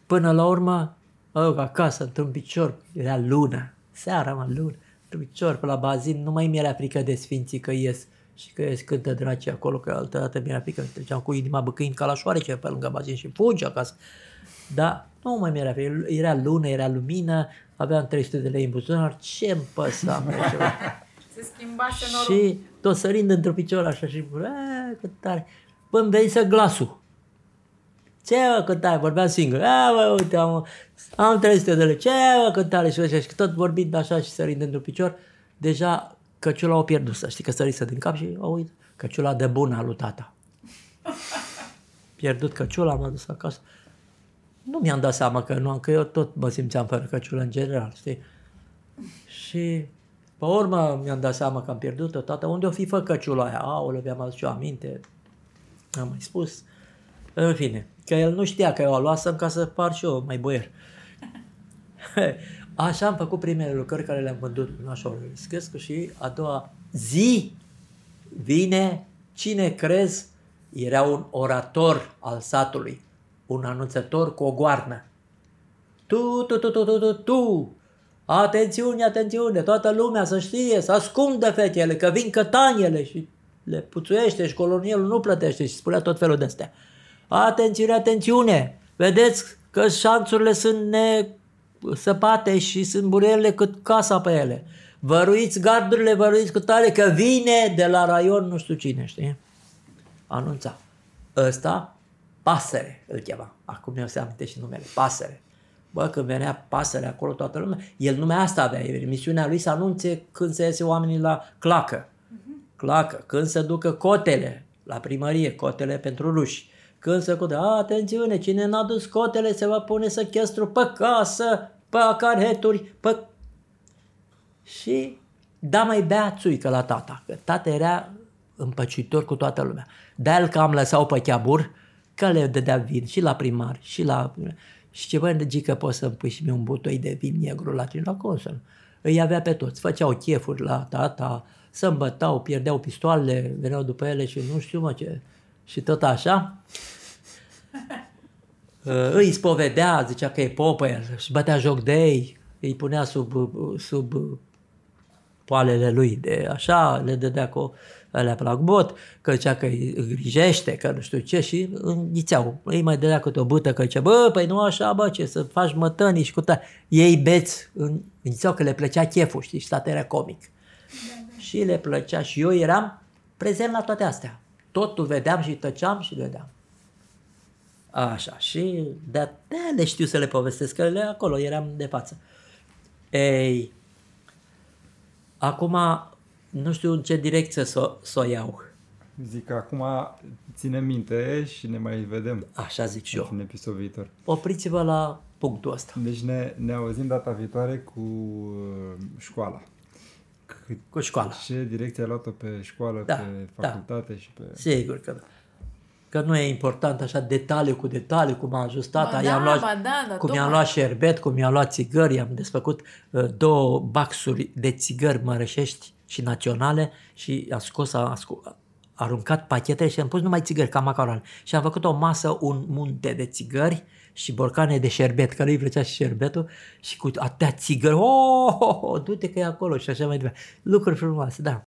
până la urmă, mă duc acasă, într-un picior, era lună, seara, mă, lună, într-un picior pe la bazin, nu mai mi-era frică de sfinții că ies și că ies cântă dracii acolo, că altă dată mi-era frică, treceam cu inima băcâind ca la șoarece pe lângă bazin și fugi acasă. Dar nu mai mi-era frică, era lună, era lumină, aveam 300 de lei în buzunar, ce-mi păsa Se schimbase norul. Și tot sărind într-un picior așa și a, cât tare. Bă, îmi veni să glasul. Ce mă, cât tare, vorbeam singur. A, bă, uite, am, am 300 de lei. Ce mă, cât tare și așa. Și tot vorbind așa și sărind într-un picior, deja căciula o pierdut. Să știi că sărise din cap și au uit. Căciula de bună a lui tata. Pierdut căciula, m-am dus acasă. Nu mi-am dat seama că nu, că eu tot mă simțeam fără căciulă în general, știi? Și pe urmă mi-am dat seama că am pierdut-o, tata, unde o fi făcăciula aia? Aoleu, mi-am adus și eu aminte, am mai spus. În fine, că el nu știa că eu o luasem ca să par și eu mai boier. Așa am făcut primele lucrări care le-am vândut în Așorul Scăscu și a doua zi vine, cine crezi, era un orator al satului, un anunțător cu o goarnă. Tu, tu, tu, tu, tu, tu, tu, Atențiune, atențiune, toată lumea să știe, să ascundă fetele, că vin cătaniele și le puțuiește și colonielul nu plătește și spunea tot felul de astea. Atențiune, atențiune, vedeți că șanțurile sunt nesăpate și sunt burele cât casa pe ele. Văruiți gardurile, văruiți cu tare că vine de la raion nu știu cine, știi? Anunța. Ăsta, pasăre îl chema. Acum mi-o se și numele, pasăre. Bă, când venea pasărea acolo toată lumea, el numai asta avea, misiunea lui să anunțe când se iese oamenii la clacă. Clacă, când se ducă cotele la primărie, cotele pentru ruși. Când se cude, atențiune, cine n-a dus cotele se va pune să chestru pe casă, pe acarheturi, pe... Și da mai bea țuică la tata, că tata era împăcitor cu toată lumea. De-aia cam lăsau pe cheabur, că le dădea vin și la primar, și la... Și ce bă, că poți să-mi pui și mie un butoi de vin negru la tine la consol. Îi avea pe toți, făceau chefuri la tata, să îmbătau, pierdeau pistoalele, veneau după ele și nu știu mă ce. Și tot așa. îi spovedea, zicea că e popă și bătea joc de ei, îi punea sub, sub poalele lui de așa, le dădea cu alea pe la bot, că zicea că îi îngrijește, că nu știu ce și înghițeau. Îi mai dădea câte o bâtă că zicea, bă, păi nu așa, bă, ce să faci mătănii și cu ta. Ei beți, înghițeau că le plăcea cheful, știi, și era comic. Și le plăcea și eu eram prezent la toate astea. Totul vedeam și tăceam și vedeam. Așa, și de de le știu să le povestesc, că le acolo eram de față. Ei, acum nu știu în ce direcție să s-o iau. Zic că acum ține minte și ne mai vedem. Așa zic și eu. În episodul viitor. Opriți-vă la punctul ăsta. Deci ne, ne auzim data viitoare cu uh, școala. Cât, cu școala. Ce direcție ai luat-o pe școală, da, pe facultate da. și pe... Sigur că da. Că nu e important așa detaliu cu detaliu, cum a ajustat, ba i-am da, luat, ba da, da, cum i-am luat șerbet, cum i-am luat țigări, i-am desfăcut uh, două baxuri de țigări mărășești și naționale și a scos, a, a aruncat pachetele și am pus numai țigări ca macaron. Și am făcut o masă, un munte de țigări și borcane de șerbet, că îi plăcea și șerbetul și cu atâtea țigări, oh, oh, oh, du-te că e acolo și așa mai departe. Lucruri frumoase, da.